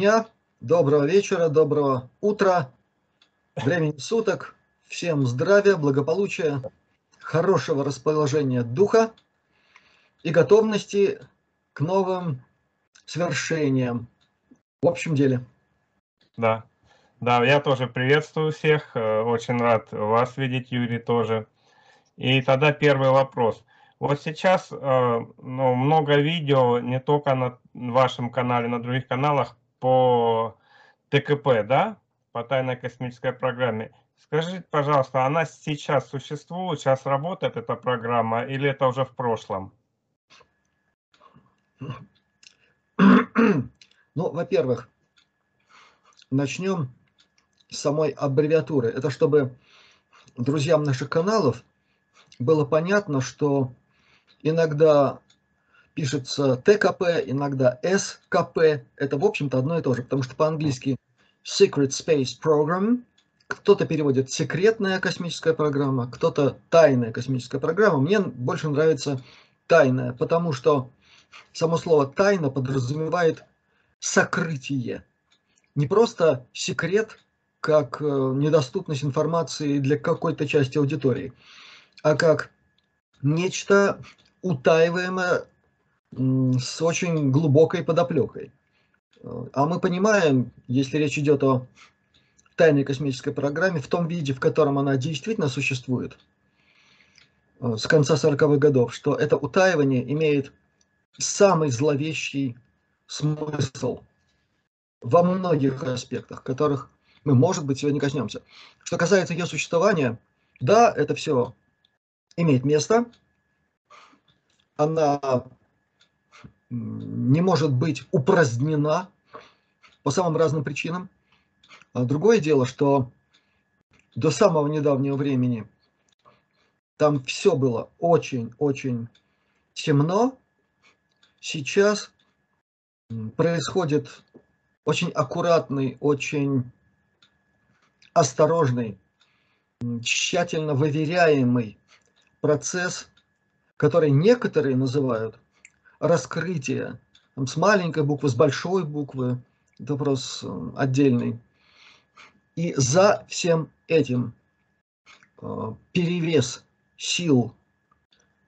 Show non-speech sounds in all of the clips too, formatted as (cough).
дня, доброго вечера, доброго утра, времени суток. Всем здравия, благополучия, хорошего расположения духа и готовности к новым свершениям в общем деле. Да, да, я тоже приветствую всех, э, очень рад вас видеть, Юрий, тоже. И тогда первый вопрос. Вот сейчас э, ну, много видео, не только на вашем канале, на других каналах, по ТКП, да, по тайной космической программе. Скажите, пожалуйста, она сейчас существует, сейчас работает эта программа, или это уже в прошлом? (clears throat) Ну, во-первых, начнем с самой аббревиатуры. Это чтобы друзьям наших каналов было понятно, что иногда пишется ТКП, иногда СКП. Это, в общем-то, одно и то же, потому что по-английски Secret Space Program, кто-то переводит секретная космическая программа, кто-то тайная космическая программа. Мне больше нравится тайная, потому что само слово тайна подразумевает сокрытие. Не просто секрет, как э, недоступность информации для какой-то части аудитории, а как нечто утаиваемое с очень глубокой подоплекой. А мы понимаем, если речь идет о тайной космической программе, в том виде, в котором она действительно существует, э, с конца 40-х годов, что это утаивание имеет самый зловещий смысл во многих аспектах, которых мы, может быть, сегодня коснемся. Что касается ее существования, да, это все имеет место, она не может быть упразднена по самым разным причинам. А другое дело, что до самого недавнего времени там все было очень-очень темно. Сейчас происходит очень аккуратный, очень осторожный, тщательно выверяемый процесс, который некоторые называют раскрытие там, с маленькой буквы, с большой буквы, это вопрос э, отдельный. И за всем этим э, перевес сил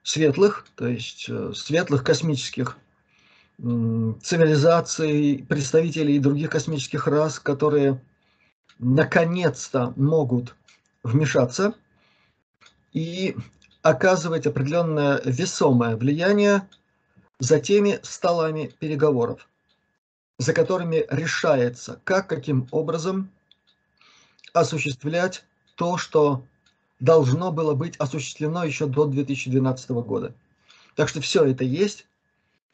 светлых, то есть э, светлых космических цивилизаций, представителей других космических рас, которые наконец-то могут вмешаться и оказывать определенное весомое влияние за теми столами переговоров, за которыми решается, как, каким образом осуществлять то, что должно было быть осуществлено еще до 2012 года. Так что все это есть,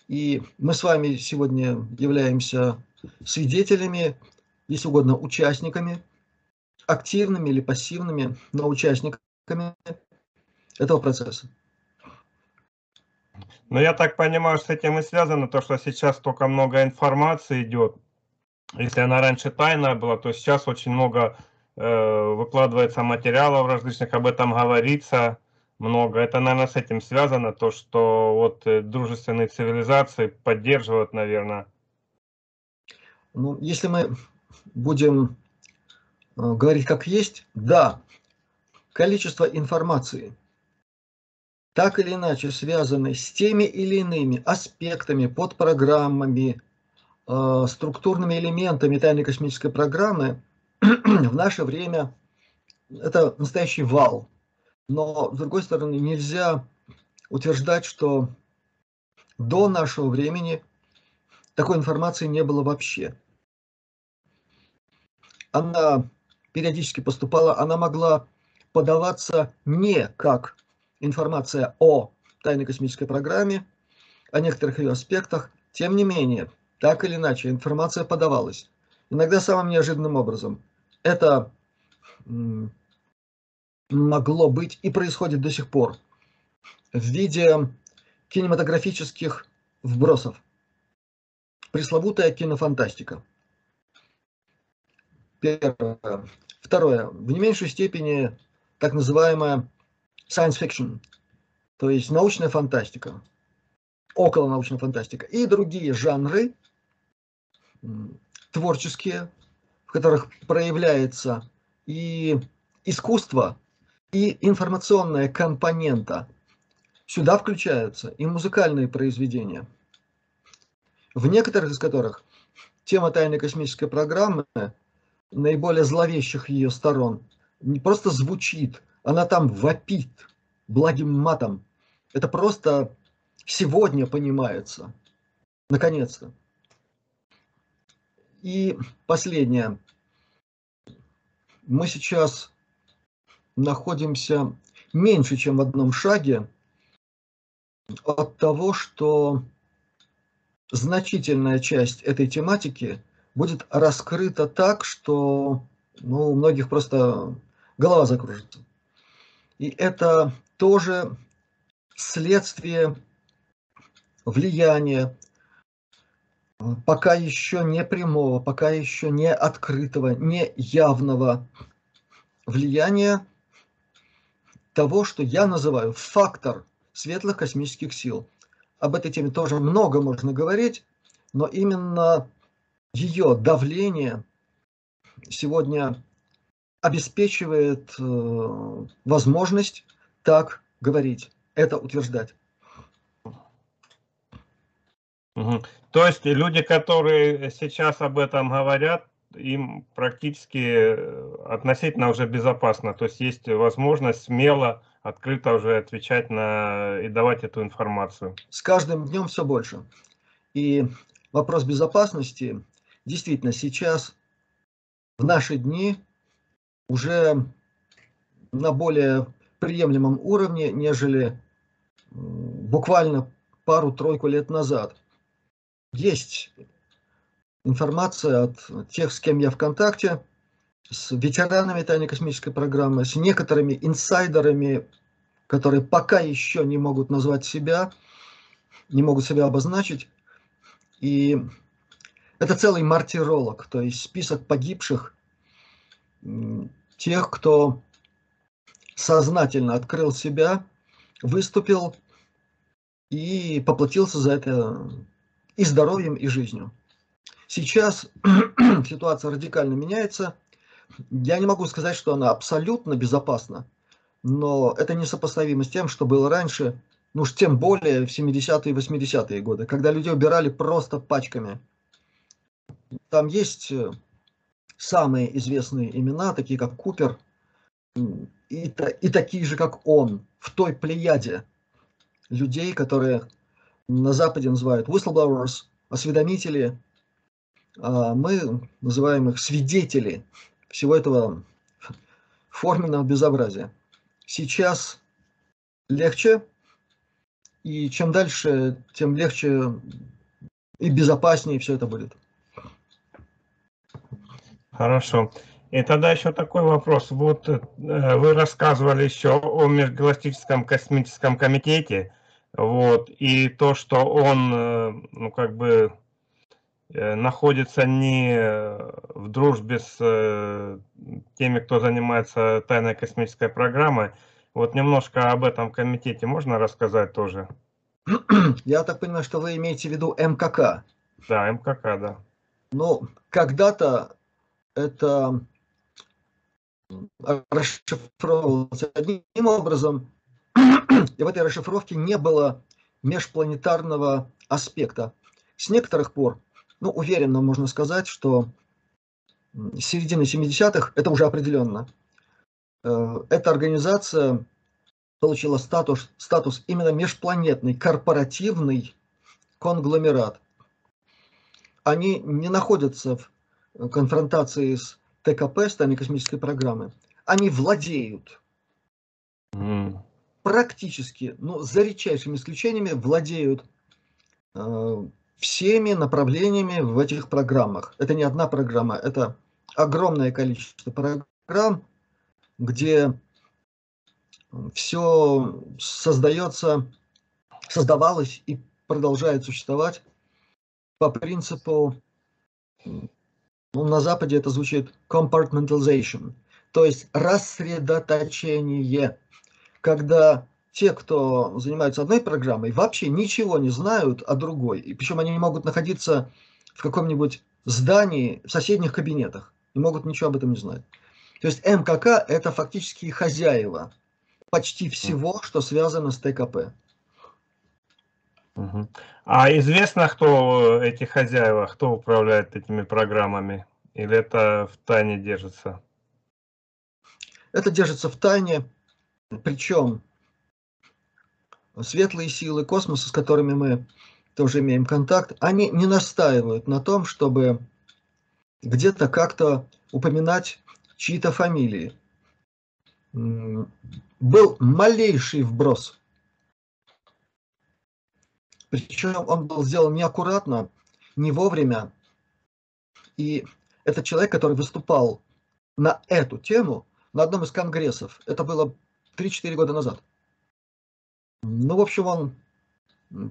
и мы с вами сегодня являемся свидетелями, если угодно, участниками, активными или пассивными, но участниками этого процесса. Но я так понимаю, с этим и связано то, что сейчас столько много информации идет. Если она раньше тайная была, то сейчас очень много э, выкладывается материалов различных, об этом говорится много. Это, наверное, с этим связано, то, что вот э, дружественные цивилизации поддерживают, наверное. Ну, если мы будем э, говорить как есть, да, количество информации – так или иначе связаны с теми или иными аспектами, подпрограммами, э, структурными элементами тайной космической программы, (clears throat) в наше время это настоящий вал. Но, с другой стороны, нельзя утверждать, что до нашего времени такой информации не было вообще. Она периодически поступала, она могла подаваться не как информация о тайной космической программе, о некоторых ее аспектах. Тем не менее, так или иначе, информация подавалась. Иногда самым неожиданным образом. Это могло быть и происходит до сих пор в виде кинематографических вбросов. Пресловутая кинофантастика. Первое. Второе. В не меньшей степени так называемая science fiction, то есть научная фантастика, около научная фантастика. И другие жанры, творческие, в которых проявляется и искусство, и информационная компонента. Сюда включаются и музыкальные произведения, в некоторых из которых тема тайной космической программы, наиболее зловещих ее сторон, не просто звучит, она там вопит благим матом. Это просто сегодня понимается. Наконец-то. И последнее. Мы сейчас находимся меньше, чем в одном шаге от того, что значительная часть этой тематики будет раскрыта так, что ну, у многих просто голова закружится. И это тоже следствие влияния пока еще не прямого, пока еще не открытого, не явного влияния того, что я называю фактор светлых космических сил. Об этой теме тоже много можно говорить, но именно ее давление сегодня обеспечивает э, возможность так говорить, это утверждать. Угу. То есть люди, которые сейчас об этом говорят, им практически э, относительно уже безопасно. То есть есть возможность смело, открыто уже отвечать на и давать эту информацию. С каждым днем все больше. И вопрос безопасности действительно сейчас в наши дни уже на более приемлемом уровне, нежели буквально пару-тройку лет назад. Есть информация от тех, с кем я в контакте, с ветеранами тайной космической программы, с некоторыми инсайдерами, которые пока еще не могут назвать себя, не могут себя обозначить. И это целый мартиролог, то есть список погибших, тех, кто сознательно открыл себя, выступил и поплатился за это и здоровьем, и жизнью. Сейчас (clears throat) ситуация радикально меняется. Я не могу сказать, что она абсолютно безопасна, но это несопоставимо с тем, что было раньше, ну уж тем более в 70-е и 80-е годы, когда люди убирали просто пачками. Там есть э, самые известные имена, такие как Купер, и, и такие же, как он, в той плеяде людей, которые на Западе называют whistleblowers, осведомители, а мы называем их свидетели всего этого форменного безобразия. Сейчас легче, и чем дальше, тем легче и безопаснее все это будет. Хорошо. И тогда еще такой вопрос. Вот э, вы рассказывали еще о Межгалактическом космическом комитете, вот, и то, что он, э, ну, как бы, э, находится не в дружбе с теми, кто занимается тайной космической программой. Вот немножко об этом комитете можно рассказать тоже? Я так понимаю, что вы имеете в виду МКК. Да, МКК, да. Ну, когда-то это расшифровывалось одним образом, (clears throat) и в этой расшифровке не было межпланетарного аспекта. С некоторых пор, ну, уверенно можно сказать, что с середины 70-х, это уже определенно, э, эта организация получила статус, статус именно межпланетный, корпоративный конгломерат. Они не находятся в конфронтации с ТКП, с тайной космической программы, они владеют mm. практически, ну, за редчайшими исключениями, владеют э, всеми направлениями в этих программах. Это не одна программа, это огромное количество программ, где все создается, создавалось и продолжает существовать по принципу ну, на Западе это звучит compartmentalization, то есть рассредоточение, когда те, кто занимаются одной программой, вообще ничего не знают о другой. И причем они не могут находиться в каком-нибудь здании, в соседних кабинетах и могут ничего об этом не знать. То есть МКК – это фактически хозяева почти всего, что связано с ТКП. А известно, кто эти хозяева, кто управляет этими программами? Или это в тайне держится? Это держится в тайне, причем светлые силы космоса, с которыми мы тоже имеем контакт, они не настаивают на том, чтобы где-то как-то упоминать чьи-то фамилии. Был малейший вброс. Причем он был сделан неаккуратно, не вовремя. И этот человек, который выступал на эту тему на одном из конгрессов, это было 3-4 года назад. Ну, в общем, он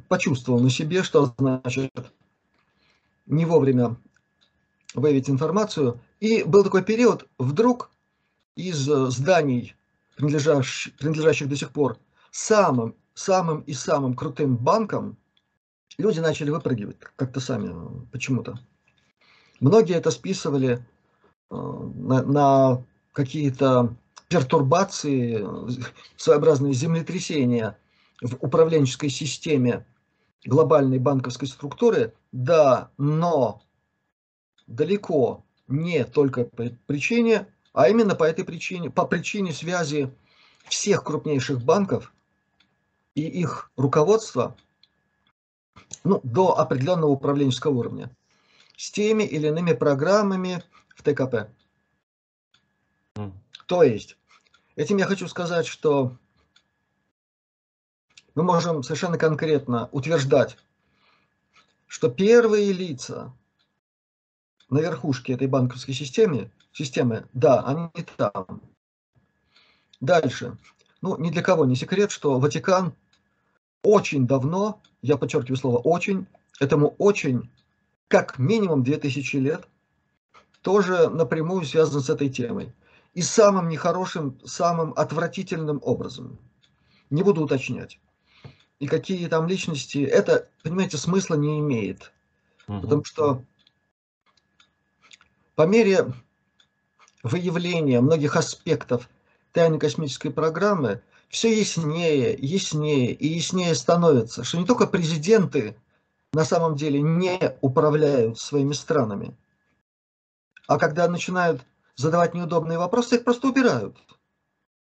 почувствовал на себе, что значит не вовремя выявить информацию. И был такой период, вдруг из зданий, принадлежащих, принадлежащих до сих пор самым, самым и самым крутым банкам, люди начали выпрыгивать как-то сами почему-то. Многие это списывали э, на, на какие-то пертурбации, своеобразные землетрясения в управленческой системе глобальной банковской структуры, да, но далеко не только по причине, а именно по этой причине, по причине связи всех крупнейших банков и их руководства ну, до определенного управленческого уровня с теми или иными программами в ТКП. Mm. То есть, этим я хочу сказать, что мы можем совершенно конкретно утверждать, что первые лица на верхушке этой банковской системы, системы, да, они там. Дальше. Ну, ни для кого не секрет, что Ватикан очень давно, я подчеркиваю слово очень, этому очень, как минимум 2000 лет, тоже напрямую связан с этой темой. И самым нехорошим, самым отвратительным образом. Не буду уточнять и какие там личности, это, понимаете, смысла не имеет. Угу. Потому что по мере выявления многих аспектов тайной космической программы все яснее, яснее и яснее становится, что не только президенты на самом деле не управляют своими странами, а когда начинают задавать неудобные вопросы, их просто убирают.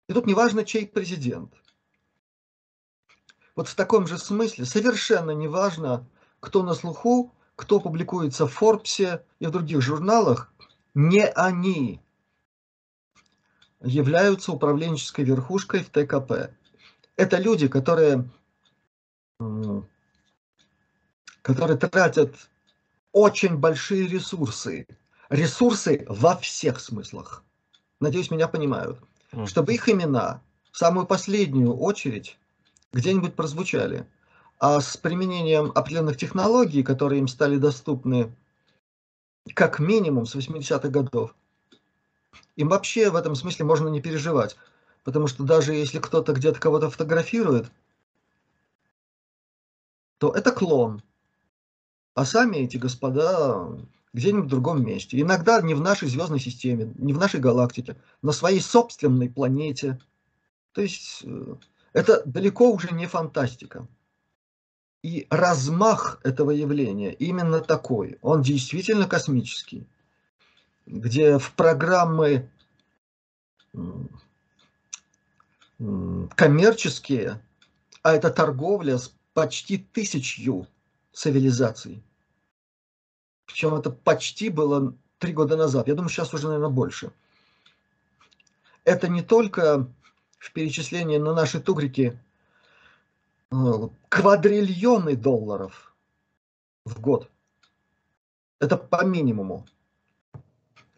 И тут неважно, чей президент – вот в таком же смысле совершенно неважно, кто на слуху, кто публикуется в Форбсе и в других журналах, не они являются управленческой верхушкой в ТКП. Это люди, которые, которые тратят очень большие ресурсы. Ресурсы во всех смыслах. Надеюсь, меня понимают. Чтобы их имена в самую последнюю очередь где-нибудь прозвучали. А с применением определенных технологий, которые им стали доступны как минимум с 80-х годов, им вообще в этом смысле можно не переживать. Потому что даже если кто-то где-то кого-то фотографирует, то это клон. А сами эти господа где-нибудь в другом месте. Иногда не в нашей звездной системе, не в нашей галактике, на своей собственной планете. То есть э, это далеко уже не фантастика. И размах этого явления именно такой. Он действительно космический. Где в программы коммерческие, а это торговля с почти тысячью цивилизаций. Причем это почти было три года назад. Я думаю, сейчас уже, наверное, больше. Это не только в перечислении на наши тугрики э, квадриллионы долларов в год. Это по минимуму.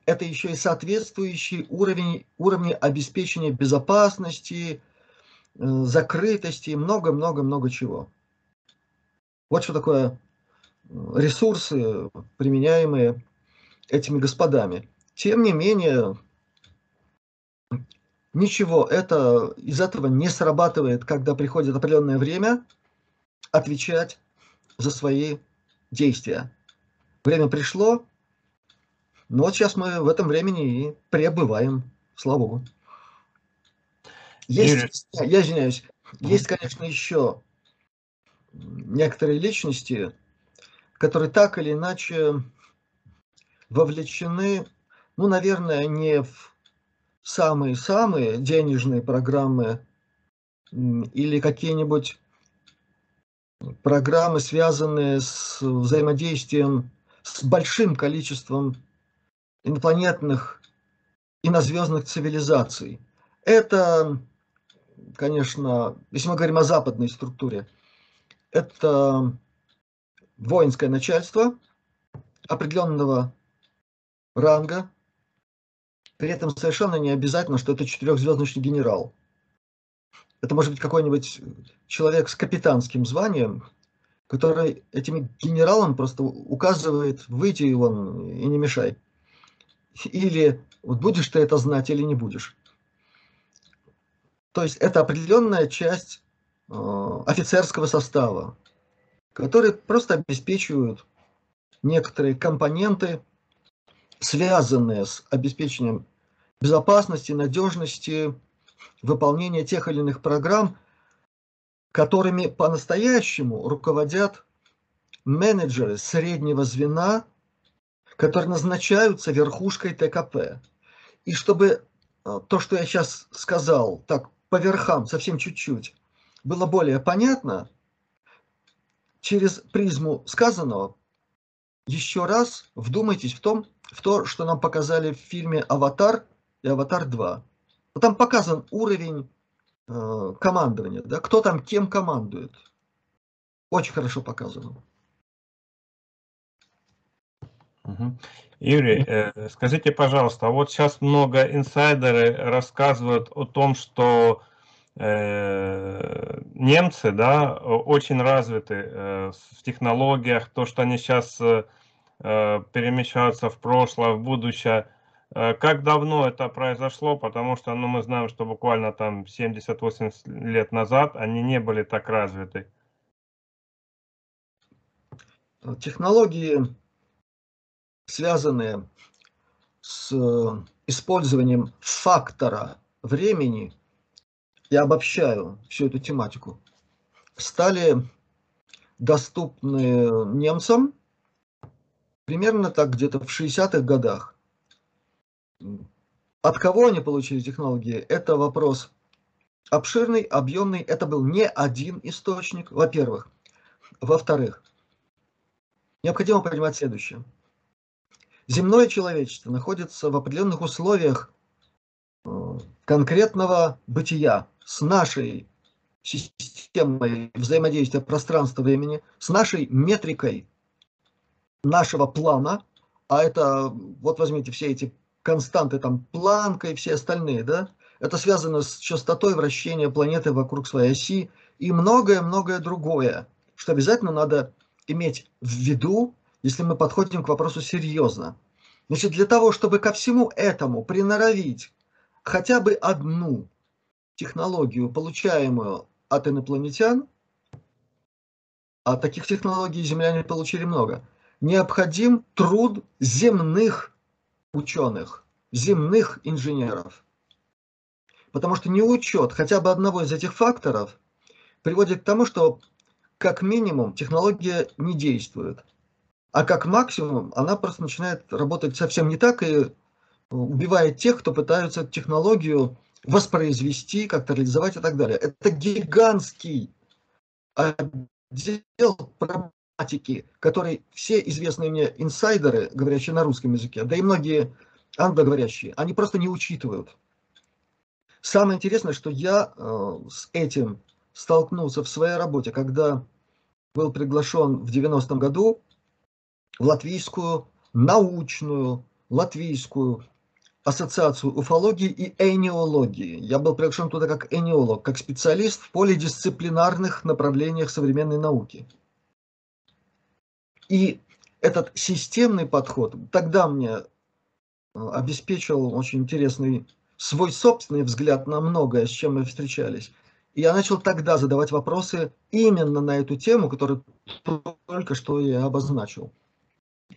Это еще и соответствующий уровень, уровни обеспечения безопасности, э, закрытости, много-много-много чего. Вот что такое э, ресурсы, применяемые этими господами. Тем не менее, Ничего, это, из этого не срабатывает, когда приходит определенное время отвечать за свои действия. Время пришло, Но вот сейчас мы в этом времени и пребываем, слава богу. Есть, Юрий. я извиняюсь, есть, конечно, еще некоторые личности, которые так или иначе вовлечены, ну, наверное, не в самые-самые денежные программы или какие-нибудь программы, связанные с взаимодействием с большим количеством инопланетных инозвездных цивилизаций. Это, конечно, если мы говорим о западной структуре, это воинское начальство определенного ранга, при этом совершенно не обязательно, что это четырехзвездочный генерал. Это может быть какой-нибудь человек с капитанским званием, который этим генералам просто указывает, выйти вон и не мешай. Или вот будешь ты это знать или не будешь. То есть это определенная часть э, офицерского состава, которые просто обеспечивают некоторые компоненты связанные с обеспечением безопасности, надежности, выполнения тех или иных программ, которыми по-настоящему руководят менеджеры среднего звена, которые назначаются верхушкой ТКП. И чтобы э, то, что я сейчас сказал, так по верхам, совсем чуть-чуть, было более понятно, через призму сказанного еще раз вдумайтесь в, том, в то, что нам показали в фильме «Аватар» и «Аватар 2». Вот там показан уровень э, командования, да, кто там кем командует. Очень хорошо показано. Юрий, э, скажите, пожалуйста, вот сейчас много инсайдеры рассказывают о том, что э, немцы, да, очень развиты э, в технологиях, то, что они сейчас перемещаться в прошлое, в будущее. Как давно это произошло? Потому что ну, мы знаем, что буквально там 70-80 лет назад они не были так развиты. Технологии, связанные с э, использованием фактора времени, я обобщаю всю эту тематику, стали доступны немцам примерно так где-то в 60-х годах. От кого они получили технологии, это вопрос обширный, объемный. Это был не один источник, во-первых. Во-вторых, необходимо понимать следующее. Земное человечество находится в определенных условиях э, конкретного бытия с нашей системой взаимодействия пространства-времени, с нашей метрикой нашего плана, а это, вот возьмите все эти константы, там, Планка и все остальные, да, это связано с частотой вращения планеты вокруг своей оси и многое-многое другое, что обязательно надо иметь в виду, если мы подходим к вопросу серьезно. Значит, для того, чтобы ко всему этому приноровить хотя бы одну технологию, получаемую от инопланетян, а таких технологий земляне получили много – необходим труд земных ученых, земных инженеров. Потому что неучет хотя бы одного из этих факторов приводит к тому, что как минимум технология не действует, а как максимум она просто начинает работать совсем не так и убивает тех, кто пытается технологию воспроизвести, как-то реализовать и так далее. Это гигантский отдел математики, которые все известные мне инсайдеры, говорящие на русском языке, да и многие англоговорящие, они просто не учитывают. Самое интересное, что я э, с этим столкнулся в своей работе, когда был приглашен в 90-м году латвийскую научную, латвийскую ассоциацию уфологии и энеологии. Я был приглашен туда как энеолог, как специалист в полидисциплинарных направлениях современной науки. И этот системный подход тогда мне э, обеспечил очень интересный свой собственный взгляд на многое, с чем мы встречались. И я начал тогда задавать вопросы именно на эту тему, которую только что я обозначил.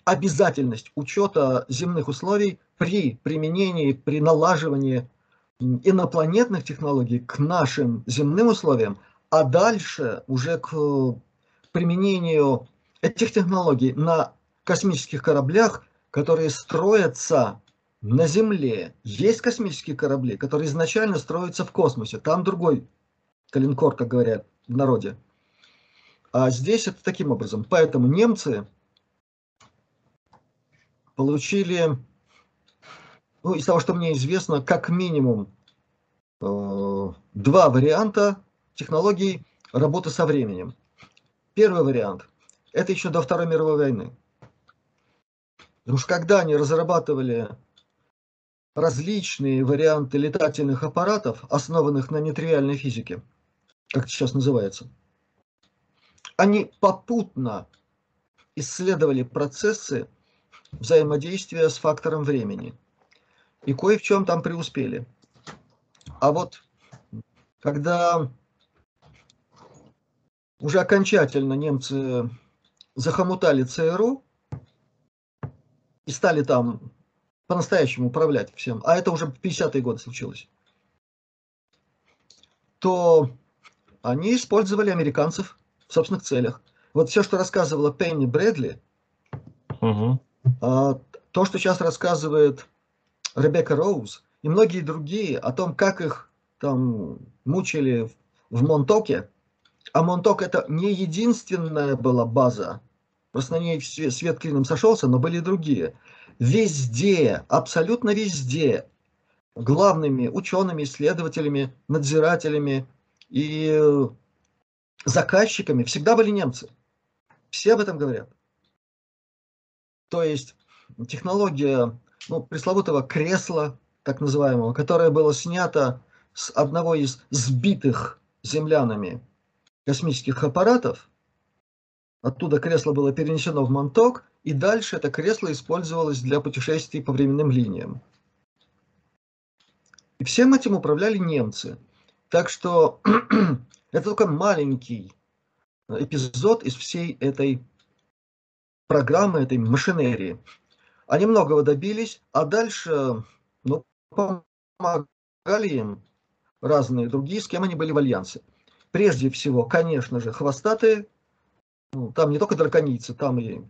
Обязательность учета земных условий при применении, при налаживании инопланетных технологий к нашим земным условиям, а дальше уже к применению этих технологий на космических кораблях, которые строятся на Земле. Есть космические корабли, которые изначально строятся в космосе. Там другой калинкор, как говорят в народе. А здесь это таким образом. Поэтому немцы получили, ну, из того, что мне известно, как минимум э, два варианта технологий работы со временем. Первый вариант – это еще до Второй мировой войны. Потому что когда они разрабатывали различные варианты летательных аппаратов, основанных на нетривиальной физике, как это сейчас называется, они попутно исследовали процессы взаимодействия с фактором времени. И кое в чем там преуспели. А вот когда уже окончательно немцы захомутали ЦРУ и стали там по-настоящему управлять всем, а это уже в 50-е годы случилось, то они использовали американцев в собственных целях. Вот все, что рассказывала Пенни Брэдли, угу. То, что сейчас рассказывает Ребекка Роуз и многие другие о том, как их там мучили в Монтоке, а Монток это не единственная была база, просто на ней свет клином сошелся, но были другие. Везде, абсолютно везде, главными учеными, исследователями, надзирателями и заказчиками всегда были немцы. Все об этом говорят. То есть технология ну, пресловутого кресла, так называемого, которое было снято с одного из сбитых землянами космических аппаратов. Оттуда кресло было перенесено в Монток, и дальше это кресло использовалось для путешествий по временным линиям. И всем этим управляли немцы. Так что (clears throat) это только маленький эпизод из всей этой программы, этой машинерии. Они многого добились, а дальше ну, помогали им разные другие, с кем они были в альянсе. Прежде всего, конечно же, хвостатые, ну, там не только драконицы, там и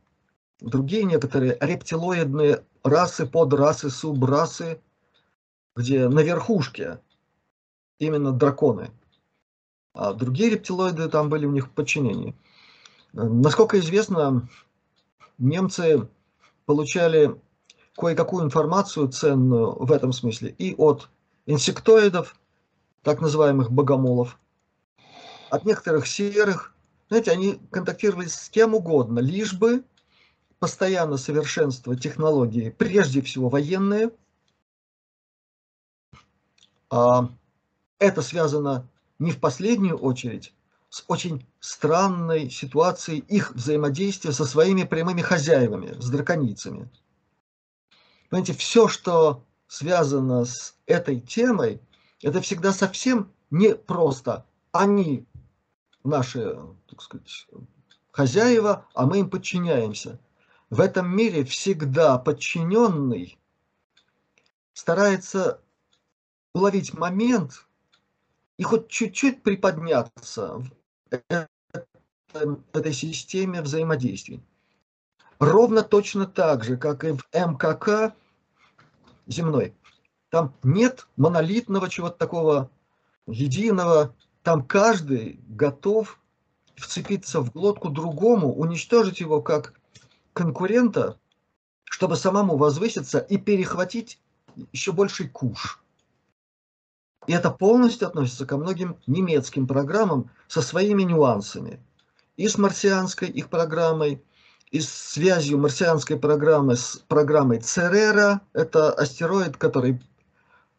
другие некоторые рептилоидные расы, подрасы, субрасы, где на верхушке именно драконы, а другие рептилоиды там были у них в подчинении. Насколько известно, немцы получали кое-какую информацию ценную в этом смысле и от инсектоидов, так называемых богомолов, от некоторых серых. Знаете, они контактировали с кем угодно, лишь бы постоянно совершенствовать технологии, прежде всего военные. А это связано не в последнюю очередь с очень странной ситуацией их взаимодействия со своими прямыми хозяевами, с драконицами. Понимаете, все, что связано с этой темой, это всегда совсем не просто они наши, так сказать, хозяева, а мы им подчиняемся. В этом мире всегда подчиненный старается уловить момент и хоть чуть-чуть приподняться этой системе взаимодействий. Ровно точно так же, как и в МКК земной. Там нет монолитного чего-то такого единого, там каждый готов вцепиться в глотку другому, уничтожить его как конкурента, чтобы самому возвыситься и перехватить еще больший куш. И это полностью относится ко многим немецким программам со своими нюансами. И с марсианской их программой, и с связью марсианской программы с программой Церера. Это астероид, который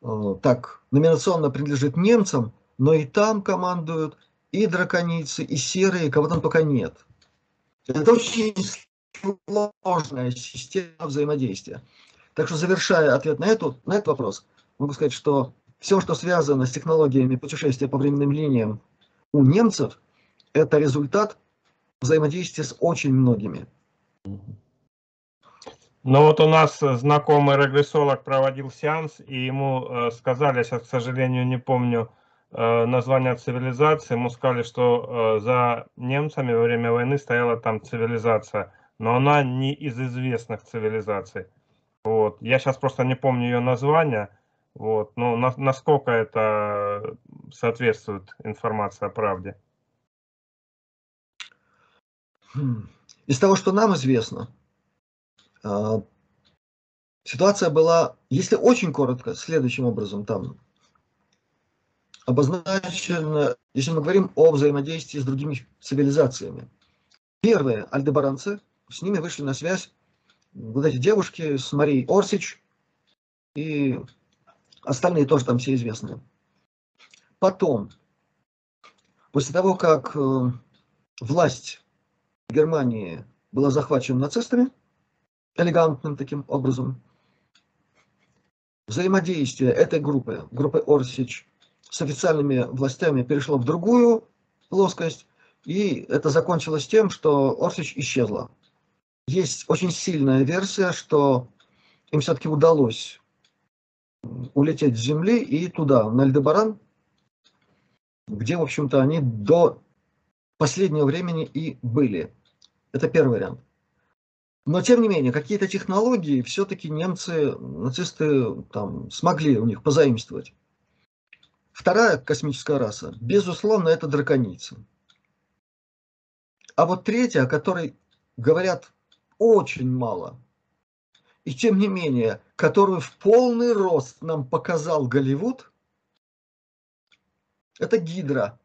э, так номинационно принадлежит немцам, но и там командуют и драконицы, и серые, кого там пока нет. Это очень сложная система взаимодействия. Так что, завершая ответ на, эту, на этот вопрос, могу сказать, что все, что связано с технологиями путешествия по временным линиям у немцев, это результат взаимодействия с очень многими. Ну вот у нас знакомый регрессолог проводил сеанс, и ему э, сказали, сейчас, к сожалению, не помню э, название цивилизации, ему сказали, что э, за немцами во время войны стояла там цивилизация, но она не из известных цивилизаций. Вот. Я сейчас просто не помню ее название, вот. но на, насколько это соответствует информация о правде? Хм. Из того, что нам известно, а, ситуация была, если очень коротко, следующим образом там обозначена, если мы говорим о взаимодействии с другими цивилизациями. Первые альдебаранцы, с ними вышли на связь вот эти девушки с Марией Орсич и остальные тоже там все известные. Потом, после того, как э, власть Германии была захвачена нацистами, элегантным таким образом. Взаимодействие этой группы, группы Орсич, с официальными властями перешло в другую плоскость, и это закончилось тем, что Орсич исчезла. Есть очень сильная версия, что им все-таки удалось улететь с Земли и туда, на Альдебаран, где, в общем-то, они до последнего времени и были. Это первый вариант. Но, тем не менее, какие-то технологии все-таки немцы, нацисты там, смогли у них позаимствовать. Вторая космическая раса, безусловно, это драконицы. А вот третья, о которой говорят очень мало, и тем не менее, которую в полный рост нам показал Голливуд, это Гидра.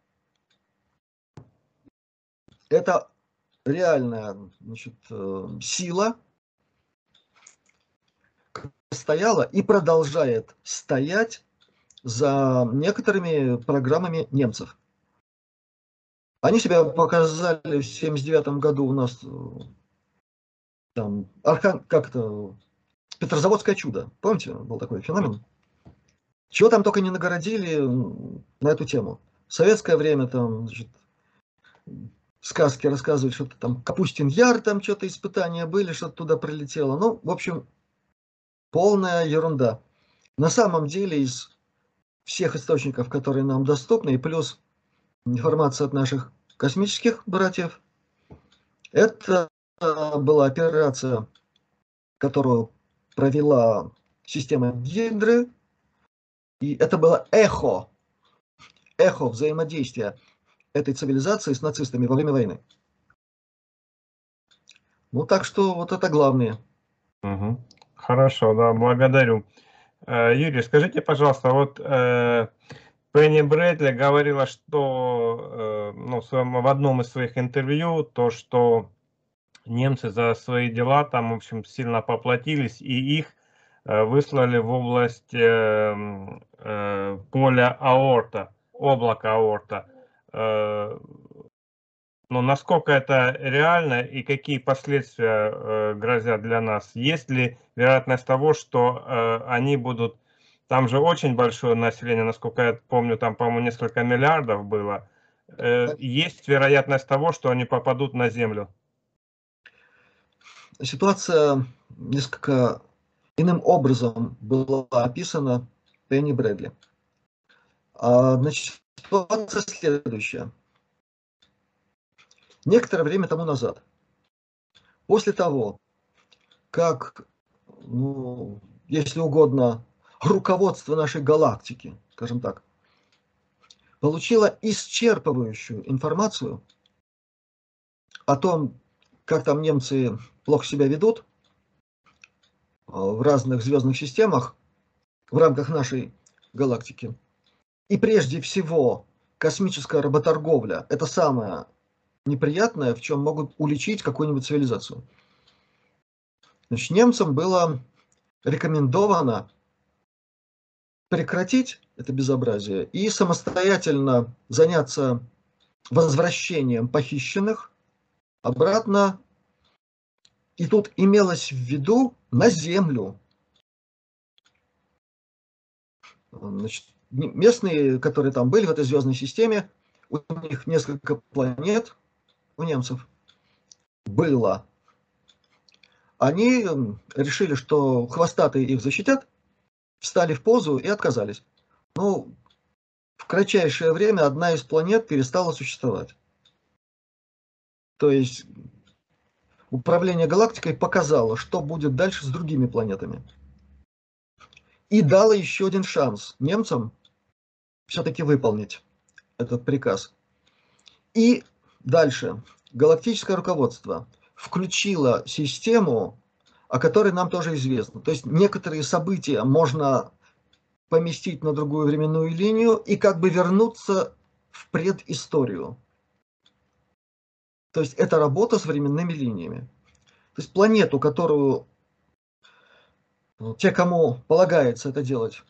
Это реальная значит, э, сила стояла и продолжает стоять за некоторыми программами немцев. Они себя показали в 79 году у нас э, там, Архан, как то Петрозаводское чудо. Помните, был такой феномен? Чего там только не нагородили на эту тему. В советское время там, значит, сказки рассказывают, что-то там Капустин Яр, там что-то испытания были, что-то туда прилетело. Ну, в общем, полная ерунда. На самом деле из всех источников, которые нам доступны, и плюс информация от наших космических братьев, это была операция, которую провела система Гидры, и это было эхо, эхо взаимодействия этой цивилизации с нацистами во время войны. Ну, так что вот это главное. Угу. Хорошо, да, благодарю. Э, Юрий, скажите, пожалуйста, вот э, Пенни Брэдли говорила, что э, ну, в одном из своих интервью, то, что немцы за свои дела там, в общем, сильно поплатились, и их э, выслали в область э, э, поля аорта, облака аорта. Ну, насколько это реально и какие последствия грозят для нас? Есть ли вероятность того, что они будут... Там же очень большое население, насколько я помню, там, по-моему, несколько миллиардов было. Есть вероятность того, что они попадут на Землю? Ситуация несколько иным образом была описана Пенни Брэдли. А, значит, ситуация следующая. Некоторое время тому назад, после того, как, ну, если угодно, руководство нашей галактики, скажем так, получило исчерпывающую информацию о том, как там немцы плохо себя ведут а, в разных звездных системах в рамках нашей галактики, и прежде всего, космическая работорговля – это самое неприятное, в чем могут уличить какую-нибудь цивилизацию. Значит, немцам было рекомендовано прекратить это безобразие и самостоятельно заняться возвращением похищенных обратно. И тут имелось в виду на Землю. Значит, местные, которые там были в этой звездной системе, у них несколько планет, у немцев, было. они решили, что хвостатые их защитят, встали в позу и отказались. Ну, в кратчайшее время одна из планет перестала существовать. То есть управление галактикой показало, что будет дальше с другими планетами. И дало еще один шанс немцам все-таки выполнить этот приказ. И дальше галактическое руководство включило систему, о которой нам тоже известно. То есть некоторые события можно поместить на другую временную линию и как бы вернуться в предысторию. То есть это работа с временными линиями. То есть планету, которую ну, те, кому полагается это делать,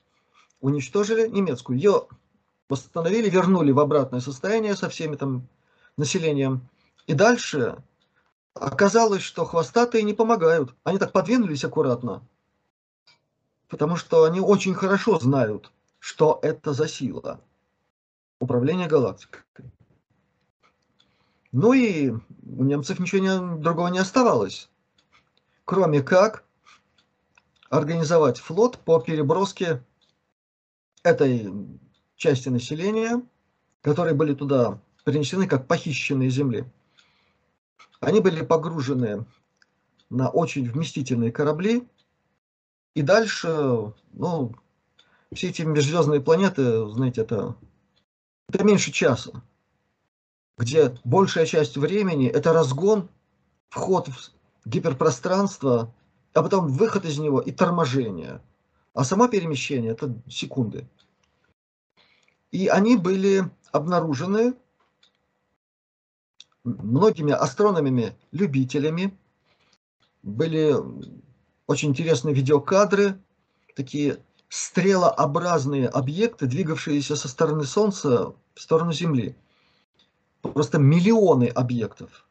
уничтожили немецкую. Ее восстановили, вернули в обратное состояние со всеми там населением. И дальше оказалось, что хвостатые не помогают. Они так подвинулись аккуратно, потому что они очень хорошо знают, что это за сила. Управление галактикой. Ну и у немцев ничего не, другого не оставалось, кроме как организовать флот по переброске этой части населения, которые были туда принесены как похищенные земли. Они были погружены на очень вместительные корабли, и дальше, ну, все эти межзвездные планеты, знаете, это, это меньше часа, где большая часть времени это разгон, вход в гиперпространство, а потом выход из него и торможение. А само перемещение это секунды. И они были обнаружены многими астрономами-любителями. Были очень интересные видеокадры, такие стрелообразные объекты, двигавшиеся со стороны Солнца в сторону Земли. Просто миллионы объектов.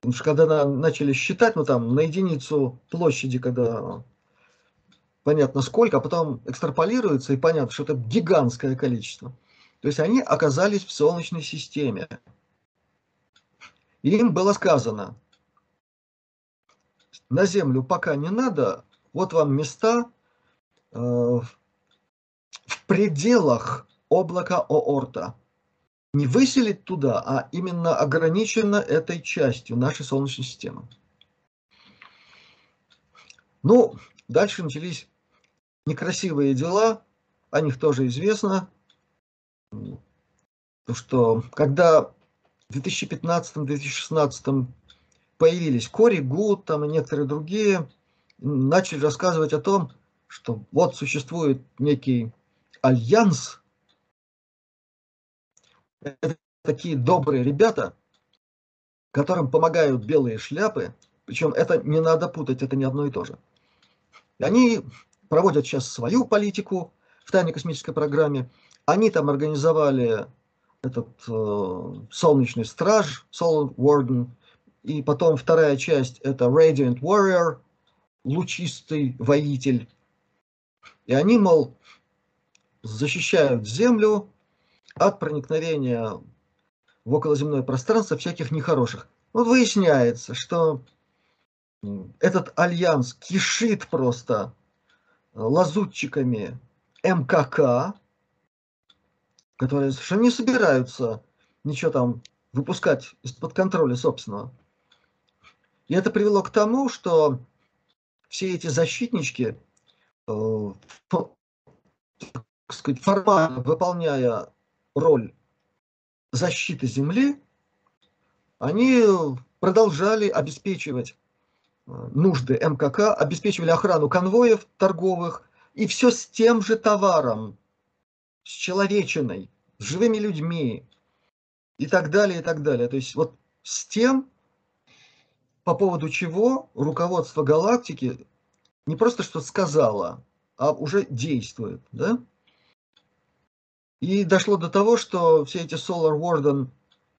Потому что когда начали считать, ну там на единицу площади, когда понятно сколько, а потом экстраполируется и понятно, что это гигантское количество. То есть они оказались в Солнечной системе. И им было сказано, на Землю пока не надо, вот вам места э, в пределах облака Оорта. Не выселить туда, а именно ограничено этой частью нашей Солнечной системы. Ну, дальше начались некрасивые дела, о них тоже известно, что когда в 2015-2016 появились Кори Гуд там и некоторые другие, начали рассказывать о том, что вот существует некий альянс, это такие добрые ребята, которым помогают белые шляпы, причем это не надо путать, это не одно и то же. Они проводят сейчас свою политику в тайной космической программе. Они там организовали этот э, солнечный страж, Solar Warden, и потом вторая часть это Radiant Warrior, лучистый воитель. И они, мол, защищают Землю от проникновения в околоземное пространство всяких нехороших. Вот выясняется, что этот альянс кишит просто лазутчиками МКК, которые совершенно не собираются ничего там выпускать из-под контроля собственного. И это привело к тому, что все эти защитнички, э, так сказать, формально выполняя роль защиты Земли, они продолжали обеспечивать Э, нужды МКК, обеспечивали охрану конвоев торговых, и все с тем же товаром, с человечиной, с живыми людьми и так далее, и так далее. То есть вот с тем, по поводу чего руководство галактики не просто что сказала, а уже действует. Да? И дошло до того, что все эти Solar Warden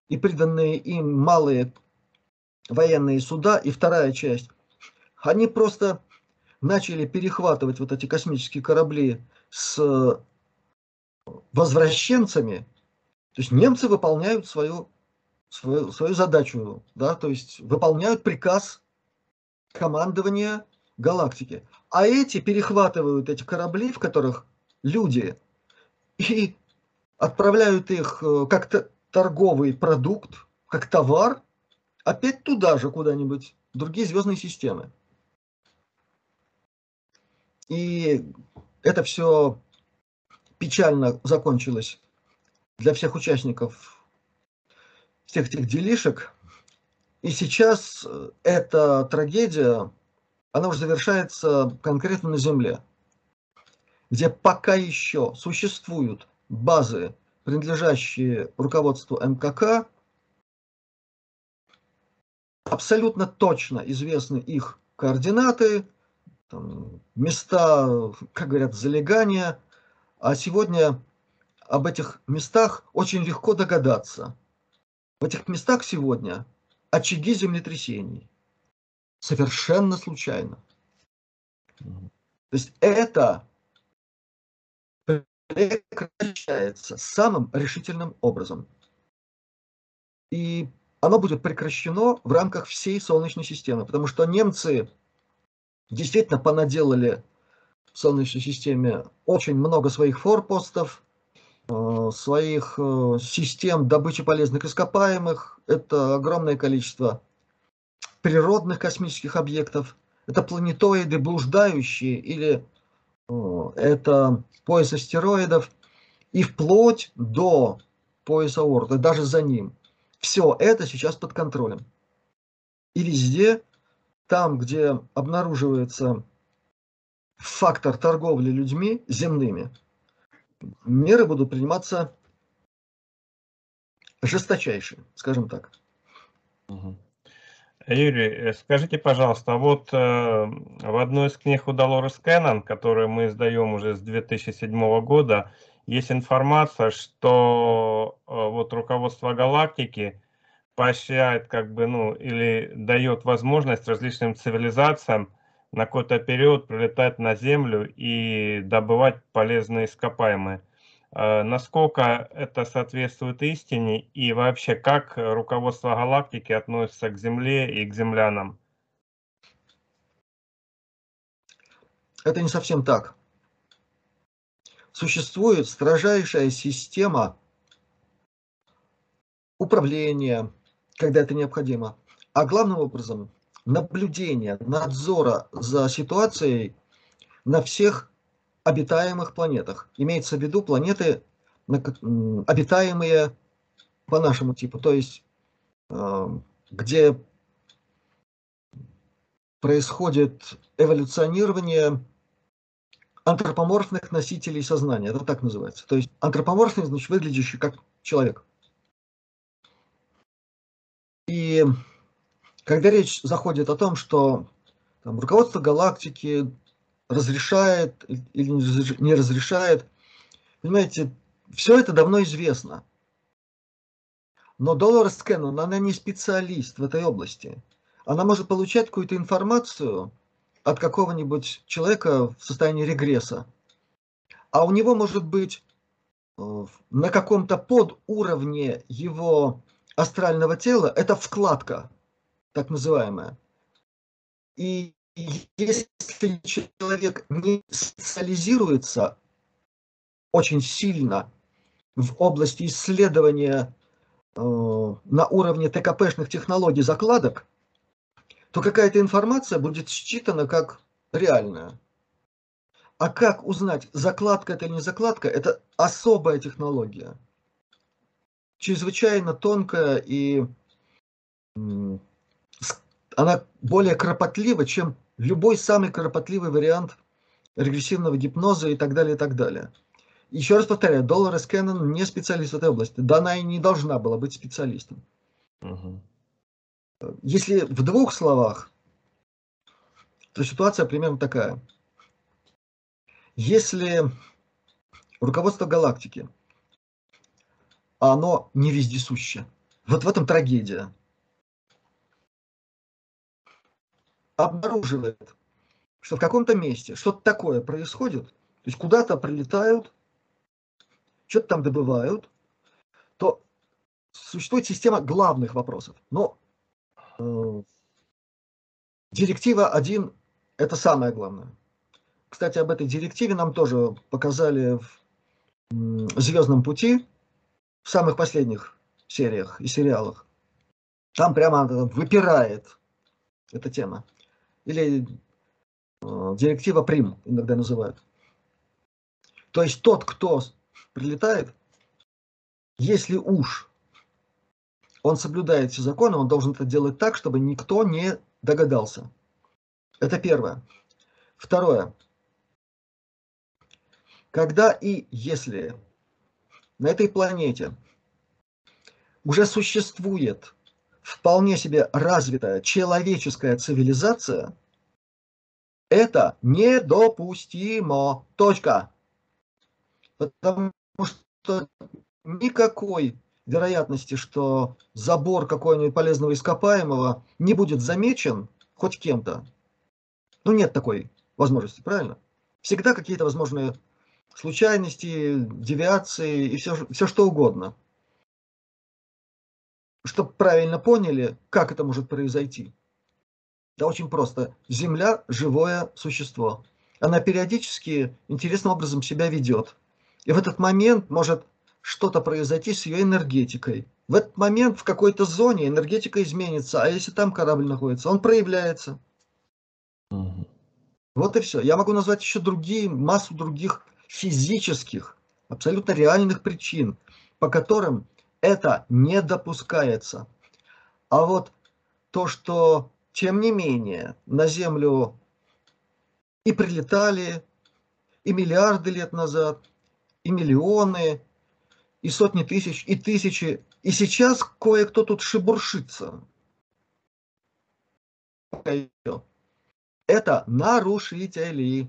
и приданные им малые военные суда, и вторая часть они просто начали перехватывать вот эти космические корабли с возвращенцами. То есть немцы выполняют свою, свою, свою задачу, да, то есть выполняют приказ командования галактики. А эти перехватывают эти корабли, в которых люди, и отправляют их э, как торговый продукт, как товар, опять туда же куда-нибудь, в другие звездные системы. И это все печально закончилось для всех участников всех этих делишек. И сейчас э, эта трагедия, она уже завершается конкретно на Земле, где пока еще существуют базы, принадлежащие руководству МКК, абсолютно точно известны их координаты, там, места, как говорят, залегания, а сегодня об этих местах очень легко догадаться. В этих местах сегодня очаги землетрясений. Совершенно случайно. То есть это прекращается самым решительным образом. И оно будет прекращено в рамках всей Солнечной системы, потому что немцы действительно понаделали в Солнечной системе очень много своих форпостов, э, своих э, систем добычи полезных ископаемых. Это огромное количество природных космических объектов. Это планетоиды, блуждающие, или это пояс астероидов, и вплоть до пояса Орда, даже за ним. Все это сейчас под контролем. И везде, там, где обнаруживается фактор торговли людьми земными, меры будут приниматься жесточайшие, скажем так. Юрий, э, скажите, пожалуйста, а вот э, в одной из книг у Долорес Кеннон, которую мы издаем уже с 2007 года, есть информация, что э, вот руководство галактики поощряет как бы, ну, или дает возможность различным цивилизациям на какой-то период прилетать на Землю и добывать полезные ископаемые. Э, насколько это соответствует истине и вообще как руководство галактики относится к Земле и к землянам? Это не совсем так. Существует строжайшая система управления, когда это необходимо, а главным образом наблюдения, надзора за ситуацией на всех обитаемых планетах. Имеется в виду планеты, обитаемые по нашему типу, то есть э, где происходит эволюционирование антропоморфных носителей сознания. Это так называется. То есть антропоморфный, значит, выглядящий как человек. И когда речь заходит о том, что там, руководство галактики разрешает или не разрешает. Понимаете, все это давно известно. Но Долорес Кеннон, она не специалист в этой области. Она может получать какую-то информацию от какого-нибудь человека в состоянии регресса. А у него может быть э, на каком-то подуровне его астрального тела, это вкладка, так называемая. И если человек не специализируется очень сильно в области исследования э, на уровне ТКПшных технологий закладок, то какая-то информация будет считана как реальная. А как узнать, закладка это или не закладка, это особая технология. Чрезвычайно тонкая и она более кропотлива, чем любой самый кропотливый вариант регрессивного гипноза и так далее, и так далее. Еще раз повторяю, Долларес Кеннон не специалист в этой области. Да она и не должна была быть специалистом. Угу. Если в двух словах, то ситуация примерно такая. Если руководство галактики, оно не вездесуще, вот в этом трагедия. Обнаруживает, что в каком-то месте что-то такое происходит, то есть куда-то прилетают, что-то там добывают, то существует система главных вопросов. Но э, Директива 1 – это самое главное. Кстати, об этой директиве нам тоже показали в «Звездном пути» в самых последних сериях и сериалах. Там прямо выпирает эта тема. Или э, директива Прим иногда называют. То есть тот, кто прилетает, если уж он соблюдает все законы, он должен это делать так, чтобы никто не догадался. Это первое. Второе. Когда и если на этой планете уже существует вполне себе развитая человеческая цивилизация, это недопустимо. Точка. Потому что никакой вероятности, что забор какого-нибудь полезного ископаемого не будет замечен хоть кем-то. Ну, нет такой возможности, правильно? Всегда какие-то возможные случайности, девиации и все, все что угодно. Чтобы правильно поняли, как это может произойти. Да очень просто. Земля – живое существо. Она периодически интересным образом себя ведет. И в этот момент может что-то произойти с ее энергетикой. В этот момент в какой-то зоне энергетика изменится, а если там корабль находится, он проявляется. Угу. Вот и все. Я могу назвать еще другие, массу других физических, абсолютно реальных причин, по которым это не допускается. А вот то, что, тем не менее, на Землю и прилетали, и миллиарды лет назад, и миллионы, и сотни тысяч, и тысячи. И сейчас кое-кто тут шебуршится. Это нарушители,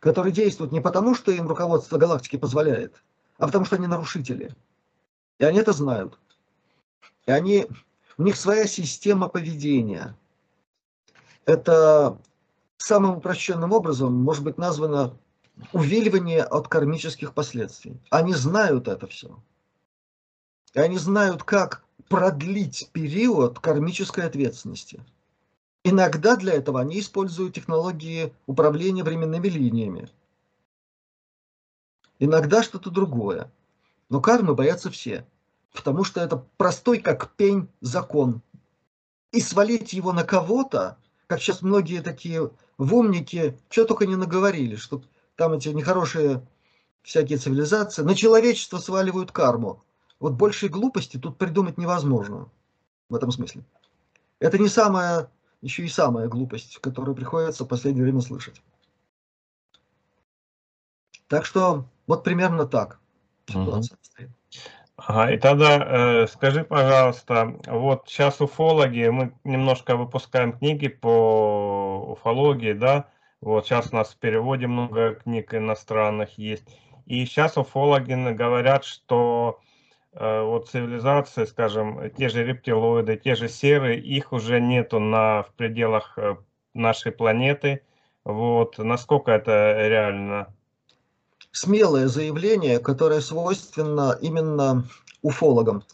которые действуют не потому, что им руководство галактики позволяет, а потому что они нарушители. И они это знают. И они, у них своя система поведения. Это самым упрощенным образом может быть названо увиливание от кармических последствий. Они знают это все. И они знают, как продлить период кармической ответственности. Иногда для этого они используют технологии управления временными линиями. Иногда что-то другое. Но кармы боятся все, потому что это простой как пень закон. И свалить его на кого-то, как сейчас многие такие в умники, что только не наговорили, что там эти нехорошие всякие цивилизации, на человечество сваливают карму. Вот большей глупости тут придумать невозможно в этом смысле. Это не самая, еще и самая глупость, которую приходится в последнее время слышать. Так что вот примерно так ситуация угу. стоит. Ага, и тогда э, скажи, пожалуйста, вот сейчас уфологи, мы немножко выпускаем книги по уфологии, да, вот сейчас у нас в переводе много книг иностранных есть. И сейчас уфологи говорят, что э, вот цивилизации, скажем, те же рептилоиды, те же серы, их уже нету на, в пределах э, нашей планеты. Вот. Насколько это реально? Смелое заявление, которое свойственно именно уфологам.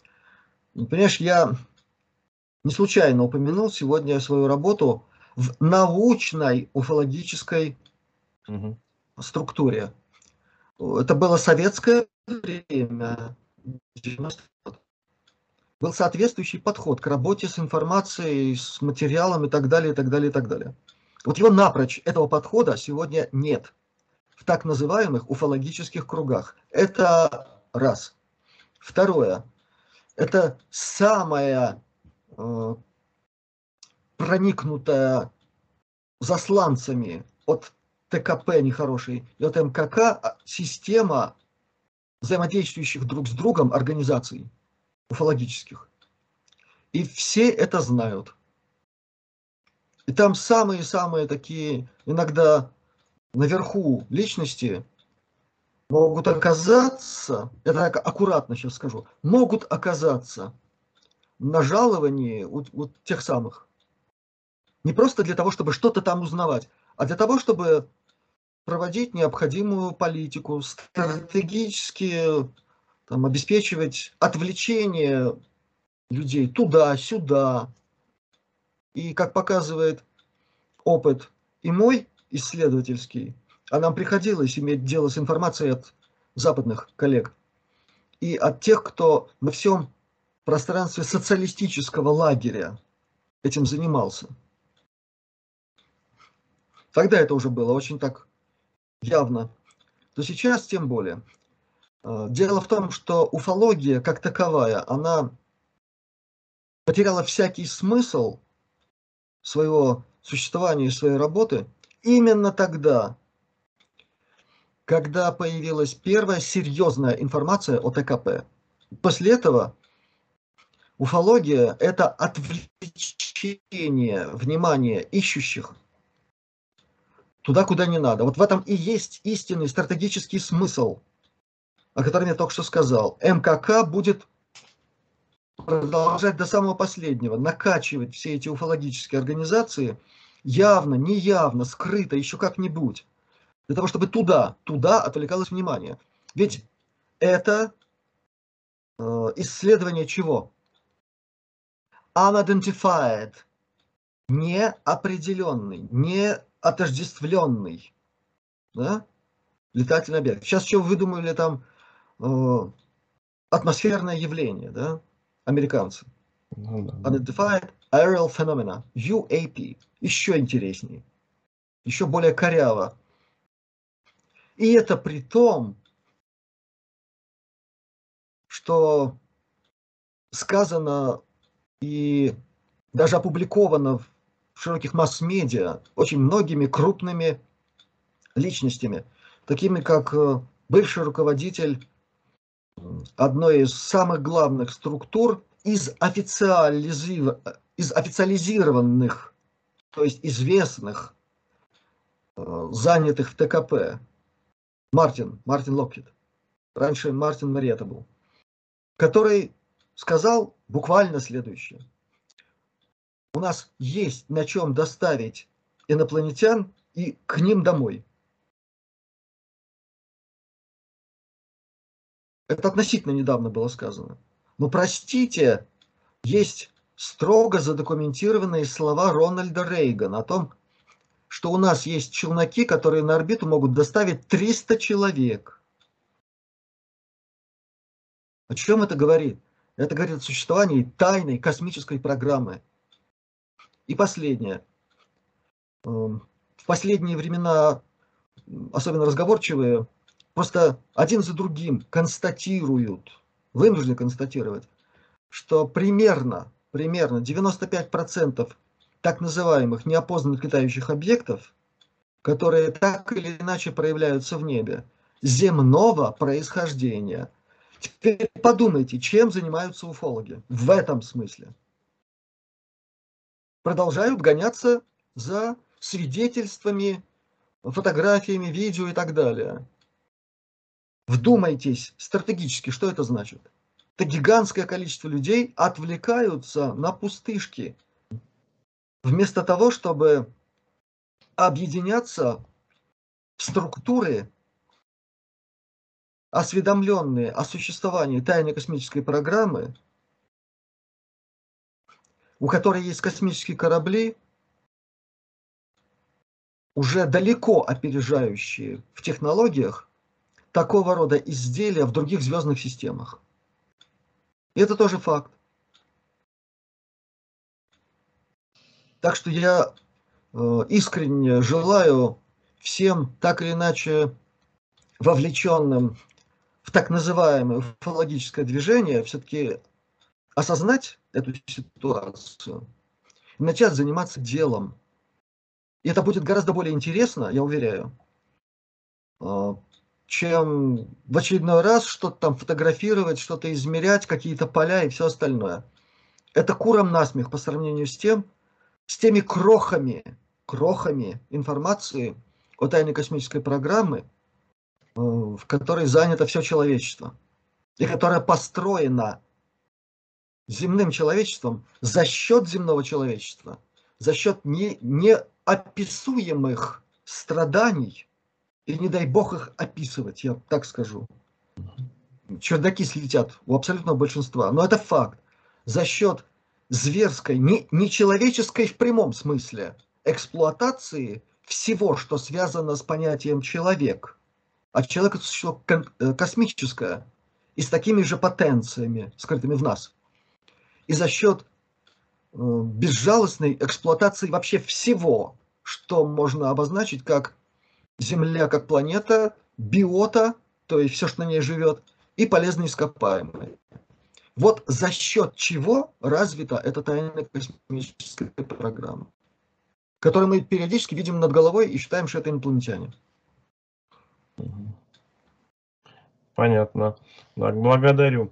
Понимаешь, я не случайно упомянул сегодня свою работу в научной уфологической угу. структуре. Это было советское время, был соответствующий подход к работе с информацией, с материалом и так далее, и так далее, и так далее. Вот его напрочь, этого подхода сегодня нет в так называемых уфологических кругах. Это раз. Второе. Это самая э, проникнутая засланцами от ТКП нехорошей и от МКК система взаимодействующих друг с другом организаций уфологических. И все это знают. И там самые-самые такие, иногда наверху личности могут оказаться, я так аккуратно сейчас скажу, могут оказаться на жаловании у, у тех самых не просто для того, чтобы что-то там узнавать, а для того, чтобы проводить необходимую политику, стратегически там, обеспечивать отвлечение людей туда-сюда. И как показывает опыт и мой исследовательский, а нам приходилось иметь дело с информацией от западных коллег и от тех, кто во всем пространстве социалистического лагеря этим занимался. Тогда это уже было очень так явно, то сейчас тем более. Э, дело в том, что уфология как таковая, она потеряла всякий смысл своего существования и своей работы именно тогда, когда появилась первая серьезная информация о ТКП. После этого уфология – это отвлечение внимания ищущих туда, куда не надо. Вот в этом и есть истинный стратегический смысл, о котором я только что сказал. МКК будет продолжать до самого последнего, накачивать все эти уфологические организации явно, неявно, скрыто, еще как-нибудь для того, чтобы туда, туда отвлекалось внимание. Ведь это э, исследование чего? Unidentified, неопределенный, не отождествленный да? летательный объект. Сейчас что выдумали там э, атмосферное явление, да, американцы. Ну, да. Unidentified Aerial Phenomena, UAP, еще интереснее, еще более коряво. И это при том, что сказано и даже опубликовано в широких масс-медиа очень многими крупными личностями, такими как э, бывший руководитель одной из самых главных структур из, официализив... из официализированных, то есть известных, э, занятых в ТКП, Мартин, Мартин Локхит, раньше Мартин Мариetta был, который сказал буквально следующее. У нас есть на чем доставить инопланетян и к ним домой. Это относительно недавно было сказано. Но простите, есть строго задокументированные слова Рональда Рейгана о том, что у нас есть челноки, которые на орбиту могут доставить 300 человек. О чем это говорит? Это говорит о существовании тайной космической программы. И последнее. Эм, в последние времена, особенно разговорчивые, просто один за другим констатируют, вынуждены констатировать, что примерно, примерно 95% так называемых неопознанных летающих объектов, которые так или иначе проявляются в небе, земного происхождения. Теперь подумайте, чем занимаются уфологи в этом смысле. Продолжают гоняться за свидетельствами, фотографиями, видео и так далее. Вдумайтесь стратегически, что это значит. Это гигантское количество людей отвлекаются на пустышки, вместо того, чтобы объединяться в структуры, осведомленные о существовании тайной космической программы, у которой есть космические корабли, уже далеко опережающие в технологиях такого рода изделия в других звездных системах. И это тоже факт. Так что я э, искренне желаю всем так или иначе вовлеченным в так называемое уфологическое движение все-таки осознать эту ситуацию начать заниматься делом. И это будет гораздо более интересно, я уверяю, э, чем в очередной раз что-то там фотографировать, что-то измерять, какие-то поля и все остальное. Это куром насмех по сравнению с тем, с теми крохами, крохами информации о тайной космической программы, э, в которой занято все человечество, и которая построена земным человечеством за счет земного человечества, за счет не, неописуемых страданий, и не дай бог их описывать, я так скажу. Чердаки слетят у абсолютного большинства, но это факт. За счет зверской, не, не человеческой в прямом смысле, эксплуатации всего, что связано с понятием человек. А человек – это существо э, космическое и с такими же потенциями, скрытыми в нас. И за счет э, безжалостной эксплуатации вообще всего, что можно обозначить как Земля как планета, биота, то есть все, что на ней живет, и полезные ископаемые. Вот за счет чего развита эта тайная космическая программа, которую мы периодически видим над головой и считаем, что это инопланетяне. Понятно. Так, благодарю.